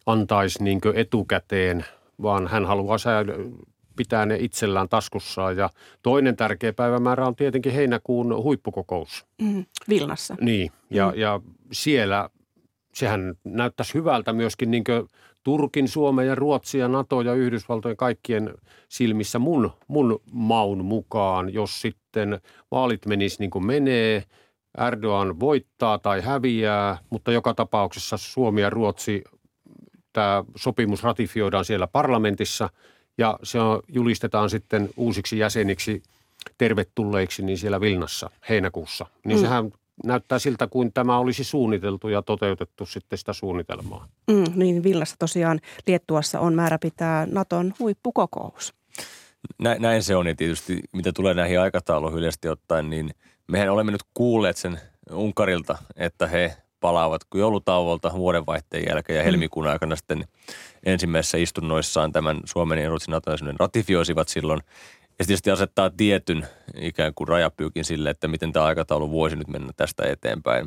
antaisi niin etukäteen, vaan hän haluaa pitää ne itsellään taskussaan. Ja toinen tärkeä päivämäärä on tietenkin heinäkuun huippukokous. Mm, Vilnassa. Niin, ja, mm. ja siellä sehän näyttäisi hyvältä myöskin niin Turkin, Suomen ja Ruotsin ja NATO ja Yhdysvaltojen kaikkien silmissä mun, mun maun mukaan, jos sitten vaalit menis niin kuin menee, Erdogan voittaa tai häviää, mutta joka tapauksessa Suomi ja Ruotsi, tämä sopimus ratifioidaan siellä parlamentissa ja se on, julistetaan sitten uusiksi jäseniksi tervetulleiksi niin siellä Vilnassa heinäkuussa. Niin mm. sehän näyttää siltä, kuin tämä olisi suunniteltu ja toteutettu sitten sitä suunnitelmaa. Mm, niin Villassa tosiaan Liettuassa on määrä pitää Naton huippukokous. Näin, näin se on ja tietysti mitä tulee näihin aikatauluihin yleisesti ottaen, niin mehän olemme nyt kuulleet sen Unkarilta, että he palaavat joulutauolta vuodenvaihteen jälkeen ja mm. helmikuun aikana sitten ensimmäisessä istunnoissaan tämän Suomen ja Ruotsin nato ratifioisivat silloin. Ja tietysti asettaa tietyn ikään kuin rajapyykin sille, että miten tämä aikataulu voisi nyt mennä tästä eteenpäin.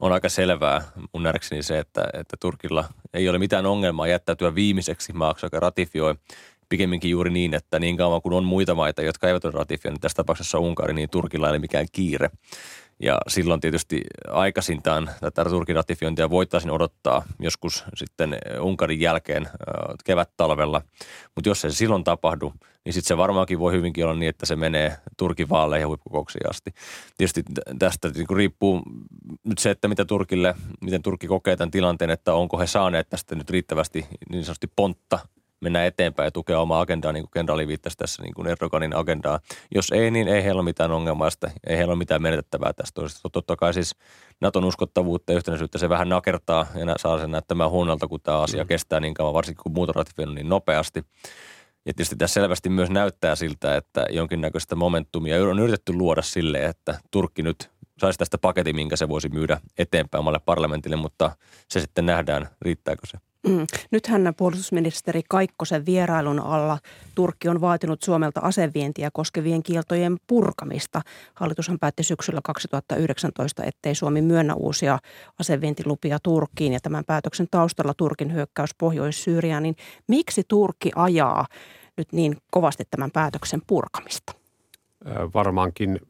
On aika selvää mun nähdäkseni se, että, että Turkilla ei ole mitään ongelmaa jättäytyä viimeiseksi maaksi, joka ratifioi. Pikemminkin juuri niin, että niin kauan kuin on muita maita, jotka eivät ole ratifioineet, tässä tapauksessa Unkari, niin Turkilla ei ole mikään kiire. Ja silloin tietysti aikaisintaan tätä Turkin ratifiointia voitaisiin odottaa joskus sitten Unkarin jälkeen kevät-talvella. Mutta jos se silloin tapahdu, niin sitten se varmaankin voi hyvinkin olla niin, että se menee Turkin vaaleihin ja huippukouksiin asti. Tietysti tästä niin riippuu nyt se, että mitä Turkille, miten Turkki kokee tämän tilanteen, että onko he saaneet tästä nyt riittävästi niin sanotusti pontta mennä eteenpäin ja tukea omaa agendaa, niin kuin kenraali viittasi tässä niin kuin Erdoganin agendaa. Jos ei, niin ei heillä ole mitään ongelmaa, ei heillä ole mitään menetettävää tästä. Totta kai siis Naton uskottavuutta ja yhtenäisyyttä se vähän nakertaa ja saa sen näyttämään huonolta, kun tämä asia mm. kestää niin kauan, varsinkin kun muut on niin nopeasti. Ja tietysti tässä selvästi myös näyttää siltä, että jonkinnäköistä momentumia on yritetty luoda sille, että Turkki nyt saisi tästä paketin, minkä se voisi myydä eteenpäin omalle parlamentille, mutta se sitten nähdään, riittääkö se. Mm. Nythän puolustusministeri Kaikkosen vierailun alla Turkki on vaatinut Suomelta asevientiä koskevien kieltojen purkamista. Hallitushan päätti syksyllä 2019, ettei Suomi myönnä uusia asevientilupia Turkkiin ja tämän päätöksen taustalla Turkin hyökkäys Pohjois-Syyriaan. Niin miksi Turkki ajaa nyt niin kovasti tämän päätöksen purkamista? Varmaankin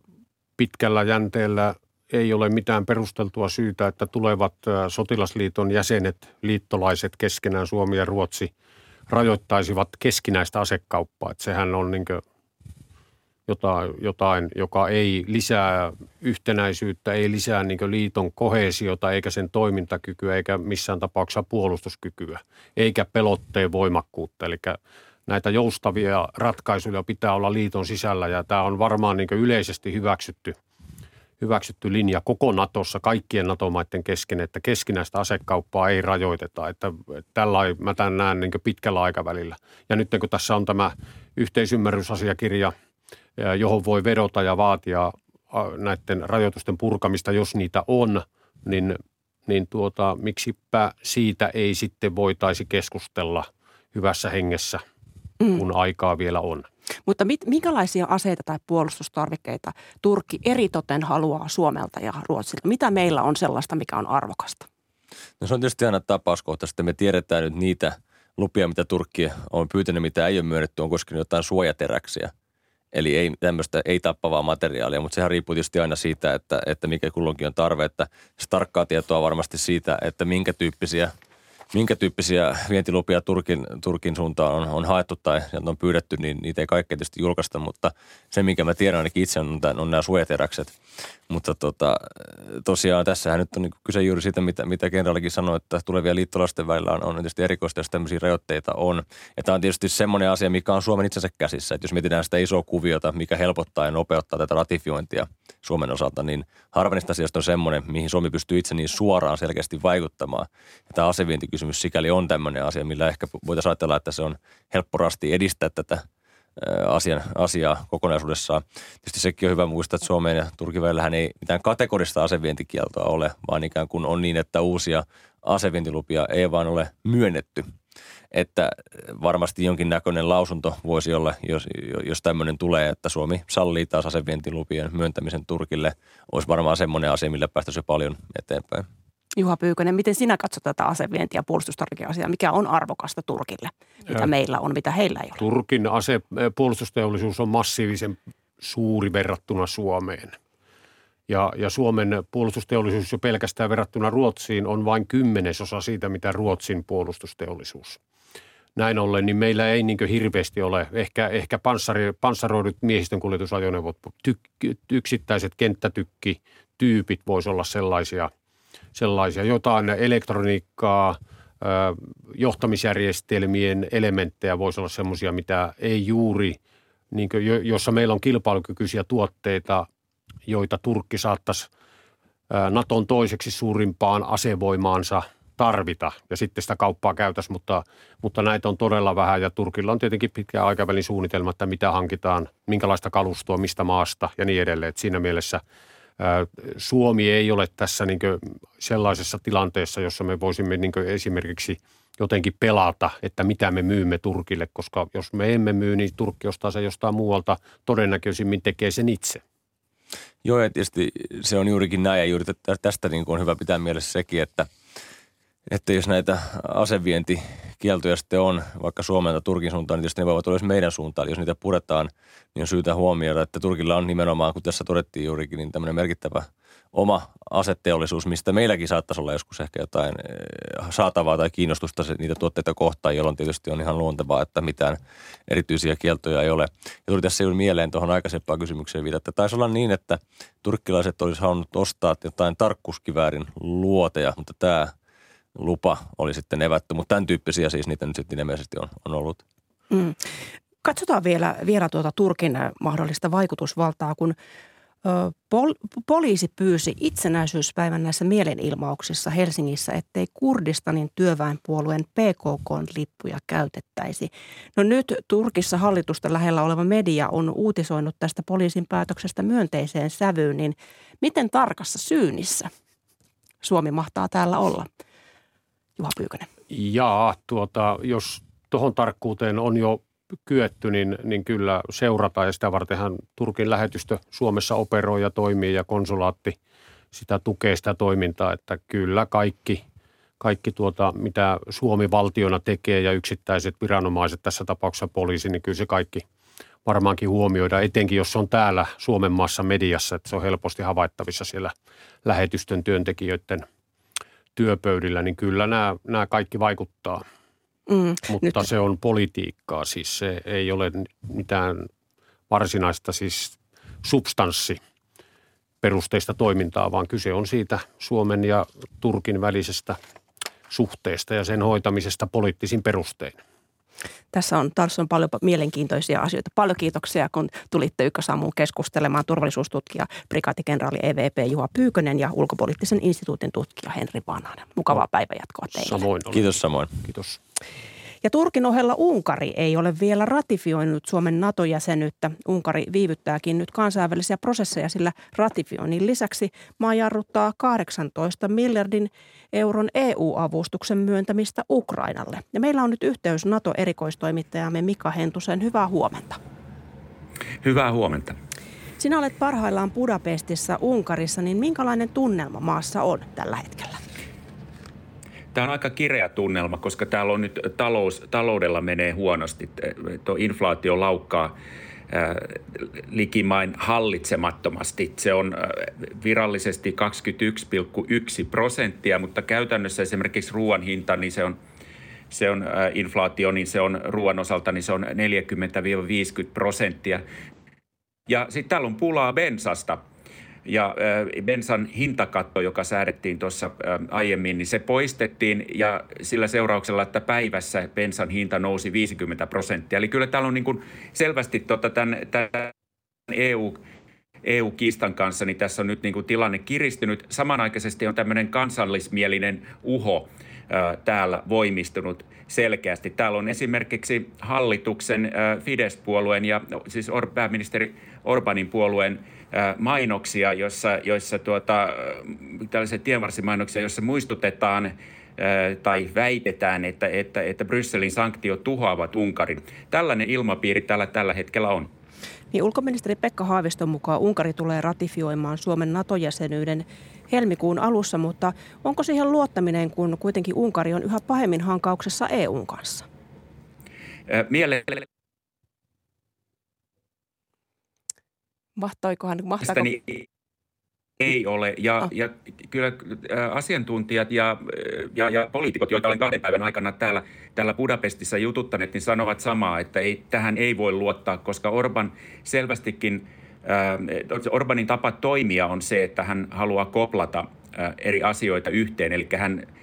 pitkällä jänteellä ei ole mitään perusteltua syytä, että tulevat sotilasliiton jäsenet, liittolaiset keskenään Suomi ja Ruotsi rajoittaisivat keskinäistä asekauppaa. Että sehän on niin jotain, jotain, joka ei lisää yhtenäisyyttä, ei lisää niin liiton kohesiota eikä sen toimintakykyä eikä missään tapauksessa puolustuskykyä, eikä pelotteen voimakkuutta. Eli näitä joustavia ratkaisuja pitää olla liiton sisällä ja tämä on varmaan niin yleisesti hyväksytty, hyväksytty linja koko Natossa kaikkien NATO-maiden kesken, että keskinäistä asekauppaa ei rajoiteta. Että tällä mä tämän näen niin pitkällä aikavälillä. Ja nyt kun tässä on tämä yhteisymmärrysasiakirja, johon voi vedota ja vaatia näiden rajoitusten purkamista, jos niitä on, niin, niin tuota, miksipä siitä ei sitten voitaisi keskustella hyvässä hengessä – mm. kun aikaa vielä on. Mutta mit, minkälaisia aseita tai puolustustarvikkeita Turkki eritoten haluaa Suomelta ja Ruotsilta? Mitä meillä on sellaista, mikä on arvokasta? No se on tietysti aina tapauskohtaisesti. Me tiedetään nyt niitä lupia, mitä Turkki on pyytänyt, mitä ei ole myönnetty, on koskenut jotain suojateräksiä. Eli ei tämmöistä ei-tappavaa materiaalia, mutta sehän riippuu tietysti aina siitä, että, että mikä kulloinkin on tarve. Että tarkkaa tietoa varmasti siitä, että minkä tyyppisiä – minkä tyyppisiä vientilupia Turkin, Turkin suuntaan on, on haettu tai on pyydetty, niin niitä ei kaikkea tietysti julkaista, mutta se, minkä mä tiedän ainakin itse, on, on nämä suojateräkset. Mutta tota, tosiaan tässähän nyt on niin kyse juuri siitä, mitä, mitä kenraalikin sanoi, että tulevia liittolaisten välillä on, on tietysti erikoista, jos tämmöisiä rajoitteita on. Ja tämä on tietysti semmoinen asia, mikä on Suomen itsensä käsissä, että jos mietitään sitä isoa kuviota, mikä helpottaa ja nopeuttaa tätä ratifiointia Suomen osalta, niin harvanista asioista on semmoinen, mihin Suomi pystyy itse niin suoraan selkeästi vaikuttamaan. Ja tämä asevientikysymys sikäli on tämmöinen asia, millä ehkä voitaisiin ajatella, että se on helppo rasti edistää tätä asian, asiaa kokonaisuudessaan. Tietysti sekin on hyvä muistaa, että Suomeen ja Turkin välillähän ei mitään kategorista asevientikieltoa ole, vaan ikään kuin on niin, että uusia asevientilupia ei vaan ole myönnetty. Että varmasti jonkinnäköinen lausunto voisi olla, jos, jos tämmöinen tulee, että Suomi sallii taas asevientilupien myöntämisen Turkille. Olisi varmaan semmoinen asia, millä päästäisiin paljon eteenpäin. Juha Pyykönen, miten sinä katsot tätä asevienti- ja puolustustarvikeasiaa? Mikä on arvokasta Turkille, mitä meillä on, mitä heillä ei ole? Turkin ase- puolustusteollisuus on massiivisen suuri verrattuna Suomeen. Ja, ja Suomen puolustusteollisuus jo pelkästään verrattuna Ruotsiin on vain kymmenesosa siitä, mitä Ruotsin puolustusteollisuus. Näin ollen, niin meillä ei niin hirveästi ole, ehkä, ehkä panssari, panssaroidut miehistön kuljetusajoneuvot, tyk, yksittäiset kenttätykki, tyypit voisi olla sellaisia – sellaisia, jotain elektroniikkaa, johtamisjärjestelmien elementtejä voisi olla semmoisia, mitä ei juuri, niin kuin, jossa meillä on kilpailukykyisiä tuotteita, joita Turkki saattaisi Naton toiseksi suurimpaan asevoimaansa tarvita ja sitten sitä kauppaa käytäisiin, mutta, mutta näitä on todella vähän ja Turkilla on tietenkin pitkä aikavälin suunnitelma, että mitä hankitaan, minkälaista kalustoa, mistä maasta ja niin edelleen. Et siinä mielessä – Suomi ei ole tässä niin sellaisessa tilanteessa, jossa me voisimme niin esimerkiksi jotenkin pelata, että mitä me myymme Turkille, koska jos me emme myy, niin Turkki ostaa se jostain muualta, todennäköisimmin tekee sen itse. Joo, ja tietysti se on juurikin näin, ja juuri tästä niin on hyvä pitää mielessä sekin, että, että jos näitä asevienti kieltoja sitten on vaikka Suomen tai Turkin suuntaan, niin tietysti ne voivat olla myös meidän suuntaan. Eli jos niitä puretaan, niin on syytä huomioida, että Turkilla on nimenomaan, kun tässä todettiin juurikin, niin tämmöinen merkittävä oma aseteollisuus, mistä meilläkin saattaisi olla joskus ehkä jotain eh, saatavaa tai kiinnostusta niitä tuotteita kohtaan, jolloin tietysti on ihan luontevaa, että mitään erityisiä kieltoja ei ole. Ja tuli tässä juuri mieleen tuohon aikaisempaan kysymykseen viitata, että taisi olla niin, että turkkilaiset olisi halunnut ostaa jotain tarkkuuskiväärin luoteja, mutta tämä lupa oli sitten evätty, mutta tämän tyyppisiä siis niitä nyt sitten ilmeisesti on, on ollut. Mm. Katsotaan vielä, vielä tuota Turkin äh, mahdollista vaikutusvaltaa, kun Pol- poliisi pyysi itsenäisyyspäivän näissä mielenilmauksissa Helsingissä, ettei Kurdistanin työväenpuolueen PKK-lippuja käytettäisi. No nyt Turkissa hallitusta lähellä oleva media on uutisoinut tästä poliisin päätöksestä myönteiseen sävyyn, niin miten tarkassa syynissä Suomi mahtaa täällä olla? Juha Pyykönen? Jaa, tuota, jos tuohon tarkkuuteen on jo kyetty, niin, niin kyllä seurataan ja sitä vartenhan Turkin lähetystö Suomessa operoi ja toimii ja konsulaatti sitä tukee sitä toimintaa, että kyllä kaikki, kaikki tuota, mitä Suomi valtiona tekee ja yksittäiset viranomaiset, tässä tapauksessa poliisi, niin kyllä se kaikki varmaankin huomioida, etenkin jos on täällä Suomen maassa mediassa, että se on helposti havaittavissa siellä lähetystön työntekijöiden – työpöydillä, niin kyllä nämä, nämä kaikki vaikuttaa. Mm, Mutta nyt. se on politiikkaa, siis se ei ole mitään varsinaista siis substanssi perusteista toimintaa, vaan kyse on siitä Suomen ja Turkin välisestä suhteesta ja sen hoitamisesta poliittisin perustein. Tässä on taas on paljon mielenkiintoisia asioita. Paljon kiitoksia, kun tulitte Ykkösaamuun keskustelemaan turvallisuustutkija, brigadikenraali EVP Juha Pyykönen ja ulkopoliittisen instituutin tutkija Henri Vanhanen. Mukavaa no. päivänjatkoa teille. Samoin. Oli. Kiitos samoin. Kiitos. Ja Turkin ohella Unkari ei ole vielä ratifioinut Suomen NATO-jäsenyyttä. Unkari viivyttääkin nyt kansainvälisiä prosesseja, sillä ratifioinnin lisäksi maa jarruttaa 18 miljardin euron EU-avustuksen myöntämistä Ukrainalle. Ja meillä on nyt yhteys NATO-erikoistoimittajamme Mika Hentusen. Hyvää huomenta. Hyvää huomenta. Sinä olet parhaillaan Budapestissa Unkarissa, niin minkälainen tunnelma maassa on tällä hetkellä? Tämä on aika kireä tunnelma, koska täällä on nyt talous, taloudella menee huonosti. Tuo inflaatio laukkaa likimain hallitsemattomasti. Se on virallisesti 21,1 prosenttia, mutta käytännössä esimerkiksi ruoan hinta, niin se on, se on inflaatio, niin se on ruoan osalta, niin se on 40-50 prosenttia. Ja sitten täällä on pulaa bensasta – ja bensan hintakatto, joka säädettiin tuossa aiemmin, niin se poistettiin ja sillä seurauksella, että päivässä bensan hinta nousi 50 prosenttia. Eli kyllä täällä on niin kuin selvästi tota tämän, tämän EU, EU-kiistan kanssa, niin tässä on nyt niin kuin tilanne kiristynyt. Samanaikaisesti on tämmöinen kansallismielinen uho täällä voimistunut selkeästi. Täällä on esimerkiksi hallituksen Fidesz-puolueen ja siis pääministeri Orbanin puolueen mainoksia, joissa, joissa tuota, tällaisia tienvarsimainoksia, joissa muistutetaan tai väitetään, että, että, että Brysselin sanktiot tuhoavat Unkarin. Tällainen ilmapiiri tällä, tällä hetkellä on. Niin ulkoministeri Pekka Haaviston mukaan Unkari tulee ratifioimaan Suomen NATO-jäsenyyden helmikuun alussa, mutta onko siihen luottaminen, kun kuitenkin Unkari on yhä pahemmin hankauksessa EUn kanssa? Mielelläni Mahtoikohan, mahtaako... ei ole. Ja, oh. ja kyllä asiantuntijat ja, ja, ja poliitikot, joita olen kahden päivän aikana täällä, täällä Budapestissa jututtaneet, niin sanovat samaa, että ei, tähän ei voi luottaa, koska Orban selvästikin, äh, Orbanin tapa toimia on se, että hän haluaa koplata äh, eri asioita yhteen. Eli hän äh,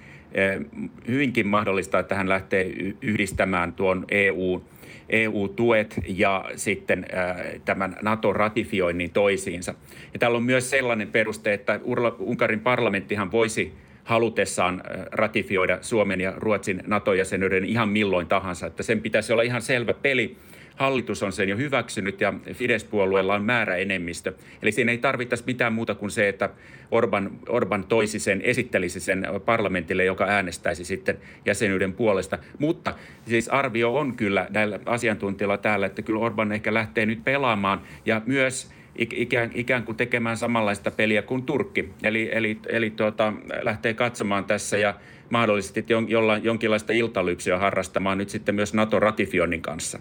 hyvinkin mahdollista, että hän lähtee yhdistämään tuon EU- EU-tuet ja sitten äh, tämän NATO-ratifioinnin toisiinsa. Ja täällä on myös sellainen peruste, että Unkarin parlamenttihan voisi halutessaan äh, ratifioida Suomen ja Ruotsin NATO-jäsenyyden ihan milloin tahansa. Että sen pitäisi olla ihan selvä peli. Hallitus on sen jo hyväksynyt ja Fidesz-puolueella on määräenemmistö. Eli siinä ei tarvittaisi mitään muuta kuin se, että Orban, Orban toisi sen, esittelisi sen parlamentille, joka äänestäisi sitten jäsenyyden puolesta. Mutta siis arvio on kyllä näillä asiantuntijoilla täällä, että kyllä Orban ehkä lähtee nyt pelaamaan ja myös ikään, ikään kuin tekemään samanlaista peliä kuin Turkki. Eli, eli, eli tuota, lähtee katsomaan tässä ja mahdollisesti jollain, jonkinlaista iltalypsyä harrastamaan nyt sitten myös NATO-ratifioinnin kanssa.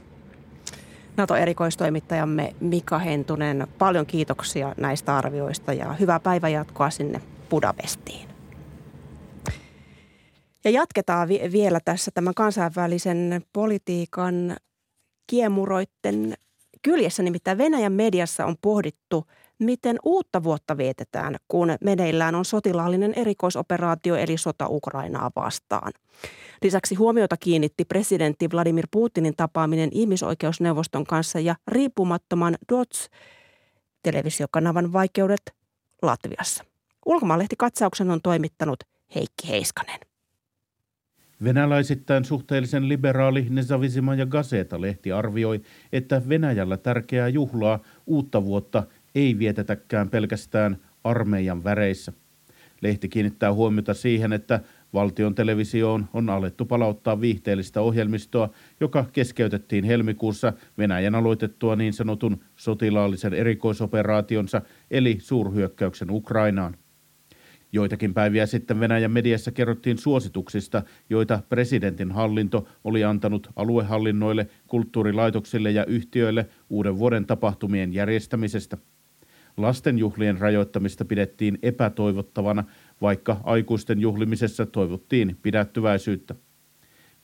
NATO-erikoistoimittajamme Mika Hentunen, paljon kiitoksia näistä arvioista ja hyvää päivänjatkoa sinne Budapestiin. Ja jatketaan vi- vielä tässä tämän kansainvälisen politiikan kiemuroitten kyljessä. Nimittäin Venäjän mediassa on pohdittu, miten uutta vuotta vietetään, kun meneillään on sotilaallinen erikoisoperaatio eli sota Ukrainaa vastaan. Lisäksi huomiota kiinnitti presidentti Vladimir Putinin tapaaminen ihmisoikeusneuvoston kanssa ja riippumattoman DOTS televisiokanavan vaikeudet Latviassa. Ulkomaalehti katsauksen on toimittanut Heikki Heiskanen. Venäläisittäin suhteellisen liberaali Nezavisima ja Gazeta-lehti arvioi, että Venäjällä tärkeää juhlaa uutta vuotta ei vietetäkään pelkästään armeijan väreissä. Lehti kiinnittää huomiota siihen, että Valtion televisioon on alettu palauttaa viihteellistä ohjelmistoa, joka keskeytettiin helmikuussa Venäjän aloitettua niin sanotun sotilaallisen erikoisoperaationsa eli suurhyökkäyksen Ukrainaan. Joitakin päiviä sitten Venäjän mediassa kerrottiin suosituksista, joita presidentin hallinto oli antanut aluehallinnoille, kulttuurilaitoksille ja yhtiöille uuden vuoden tapahtumien järjestämisestä – Lastenjuhlien rajoittamista pidettiin epätoivottavana, vaikka aikuisten juhlimisessa toivottiin pidättyväisyyttä.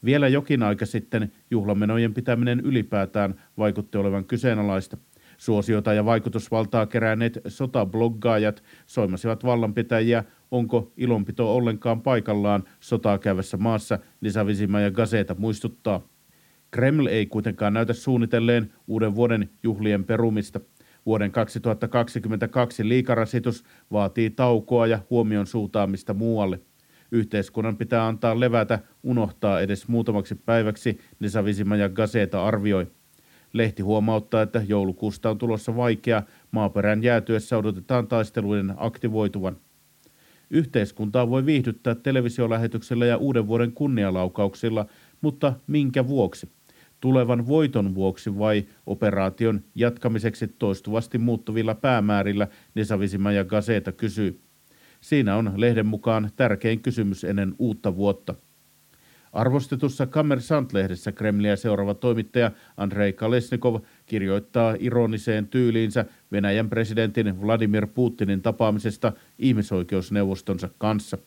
Vielä jokin aika sitten juhlamenojen pitäminen ylipäätään vaikutti olevan kyseenalaista. Suosiota ja vaikutusvaltaa keränneet sotabloggaajat soimasivat vallanpitäjiä, onko ilonpito ollenkaan paikallaan sotaa käyvässä maassa, Lisavisima ja Gazeta muistuttaa. Kreml ei kuitenkaan näytä suunnitelleen uuden vuoden juhlien perumista. Vuoden 2022 liikarasitus vaatii taukoa ja huomion suutaamista muualle. Yhteiskunnan pitää antaa levätä, unohtaa edes muutamaksi päiväksi, Lisavisima ja Gazeta arvioi. Lehti huomauttaa, että joulukuusta on tulossa vaikea, maaperän jäätyessä odotetaan taisteluiden aktivoituvan. Yhteiskuntaa voi viihdyttää televisiolähetyksellä ja uuden vuoden kunnialaukauksilla, mutta minkä vuoksi? Tulevan voiton vuoksi vai operaation jatkamiseksi toistuvasti muuttuvilla päämäärillä, Nesavisima ja Gazeta kysyy. Siinä on lehden mukaan tärkein kysymys ennen uutta vuotta. Arvostetussa Kammersant-lehdessä Kremliä seuraava toimittaja Andrei Kalesnikov kirjoittaa ironiseen tyyliinsä Venäjän presidentin Vladimir Putinin tapaamisesta ihmisoikeusneuvostonsa kanssa.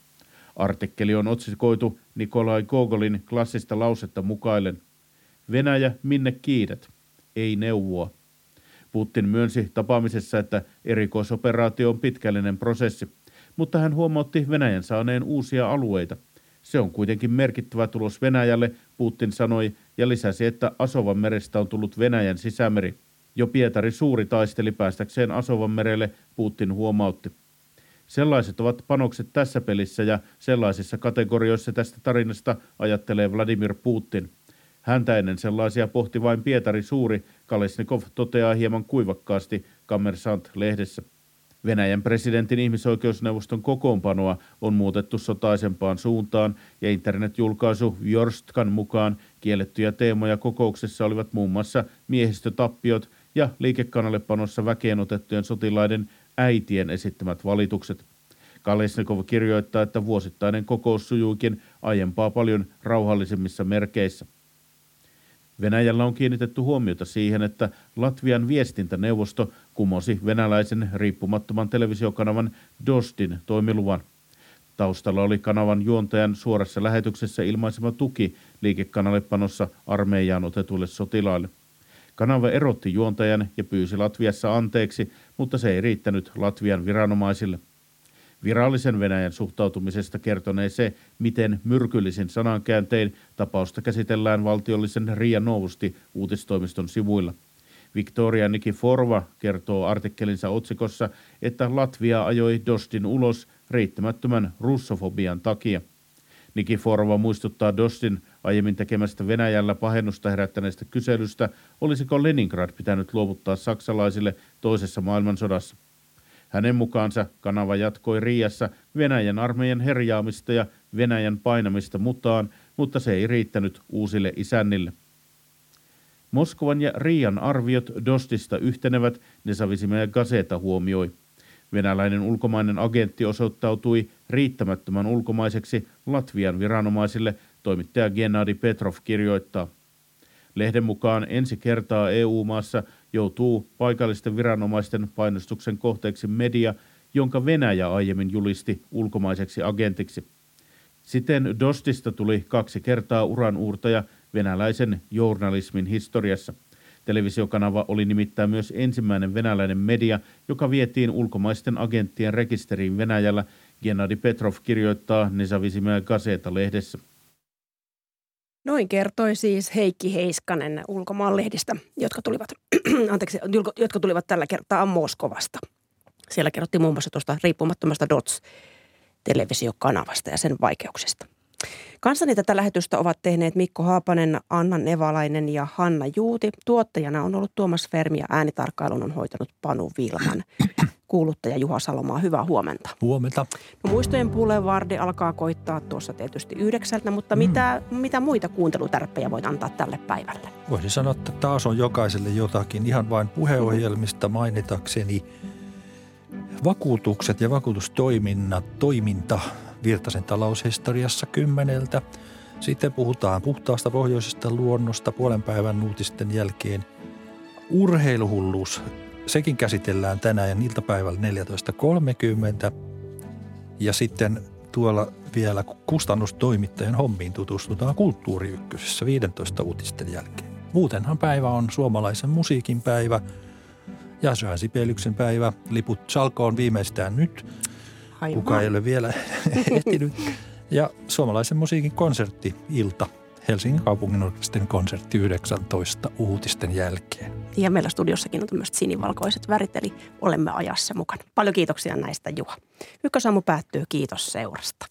Artikkeli on otsikoitu Nikolai Gogolin klassista lausetta mukaillen. Venäjä, minne kiidet? Ei neuvoa. Putin myönsi tapaamisessa, että erikoisoperaatio on pitkällinen prosessi, mutta hän huomautti Venäjän saaneen uusia alueita – se on kuitenkin merkittävä tulos Venäjälle, Putin sanoi ja lisäsi, että Asovan merestä on tullut Venäjän sisämeri. Jo Pietari suuri taisteli päästäkseen Asovan merelle, Putin huomautti. Sellaiset ovat panokset tässä pelissä ja sellaisissa kategorioissa tästä tarinasta ajattelee Vladimir Putin. Häntä ennen sellaisia pohti vain Pietari Suuri, Kalesnikov toteaa hieman kuivakkaasti Kammersant-lehdessä. Venäjän presidentin ihmisoikeusneuvoston kokoonpanoa on muutettu sotaisempaan suuntaan ja internetjulkaisu Jorstkan mukaan kiellettyjä teemoja kokouksessa olivat muun muassa miehistötappiot ja liikekannallepanossa väkeen otettujen sotilaiden äitien esittämät valitukset. Kalesnikov kirjoittaa, että vuosittainen kokous sujuikin aiempaa paljon rauhallisemmissa merkeissä. Venäjällä on kiinnitetty huomiota siihen, että Latvian viestintäneuvosto kumosi venäläisen riippumattoman televisiokanavan Dostin toimiluvan. Taustalla oli kanavan juontajan suorassa lähetyksessä ilmaisema tuki liikekanalepanossa armeijaan otetuille sotilaille. Kanava erotti juontajan ja pyysi Latviassa anteeksi, mutta se ei riittänyt Latvian viranomaisille – Virallisen Venäjän suhtautumisesta kertonee se, miten myrkyllisin sanankääntein tapausta käsitellään valtiollisen Ria Novosti uutistoimiston sivuilla. Victoria Nikiforva kertoo artikkelinsa otsikossa, että Latvia ajoi Dostin ulos riittämättömän russofobian takia. Nikiforva muistuttaa Dostin aiemmin tekemästä Venäjällä pahennusta herättäneestä kyselystä, olisiko Leningrad pitänyt luovuttaa saksalaisille toisessa maailmansodassa. Hänen mukaansa kanava jatkoi Riassa Venäjän armeijan herjaamista ja Venäjän painamista mutaan, mutta se ei riittänyt uusille isännille. Moskovan ja Riian arviot Dostista yhtenevät, Nesavisime ja Gazeta huomioi. Venäläinen ulkomainen agentti osoittautui riittämättömän ulkomaiseksi Latvian viranomaisille, toimittaja Gennadi Petrov kirjoittaa. Lehden mukaan ensi kertaa EU-maassa joutuu paikallisten viranomaisten painostuksen kohteeksi media, jonka Venäjä aiemmin julisti ulkomaiseksi agentiksi. Siten Dostista tuli kaksi kertaa uranuurtaja venäläisen journalismin historiassa. Televisiokanava oli nimittäin myös ensimmäinen venäläinen media, joka vietiin ulkomaisten agenttien rekisteriin Venäjällä, Gennadi Petrov kirjoittaa Nesavisimää Gazeta-lehdessä. Noin kertoi siis Heikki Heiskanen ulkomaanlehdistä, jotka tulivat, [CLEARS THROAT] anteeksi, jotka tulivat tällä kertaa Moskovasta. Siellä kerrottiin muun muassa tuosta riippumattomasta DOTS televisiokanavasta ja sen vaikeuksista. Kanssani tätä lähetystä ovat tehneet Mikko Haapanen, Anna Nevalainen ja Hanna Juuti. Tuottajana on ollut Tuomas Fermi ja äänitarkkailun on hoitanut Panu Vilman [COUGHS] kuuluttaja Juha Salomaa. Hyvää huomenta. Huomenta. No, muistojen Boulevard alkaa koittaa tuossa tietysti yhdeksältä, mutta mm. mitä, mitä muita kuuntelutärppejä voit antaa tälle päivälle? Voisin sanoa, että taas on jokaiselle jotakin. Ihan vain puheohjelmista mainitakseni vakuutukset ja vakuutustoiminnat, toiminta Virtasen taloushistoriassa kymmeneltä. Sitten puhutaan puhtaasta pohjoisesta luonnosta puolen päivän uutisten jälkeen. Urheiluhulluus sekin käsitellään tänään iltapäivällä 14.30. Ja sitten tuolla vielä kustannustoimittajan hommiin tutustutaan Kulttuuri Ykkösessä 15 uutisten jälkeen. Muutenhan päivä on suomalaisen musiikin päivä ja Söhän Sipelyksen päivä. Liput salkoon viimeistään nyt. Aivan. Kuka ei ole vielä [LAUGHS] ehtinyt. Ja suomalaisen musiikin konsertti ilta Helsingin kaupunginorkestrin konsertti 19 uutisten jälkeen. Ja meillä studiossakin on tämmöiset sinivalkoiset värit, eli olemme ajassa mukana. Paljon kiitoksia näistä, Juha. Ykkösaamu päättyy. Kiitos seurasta.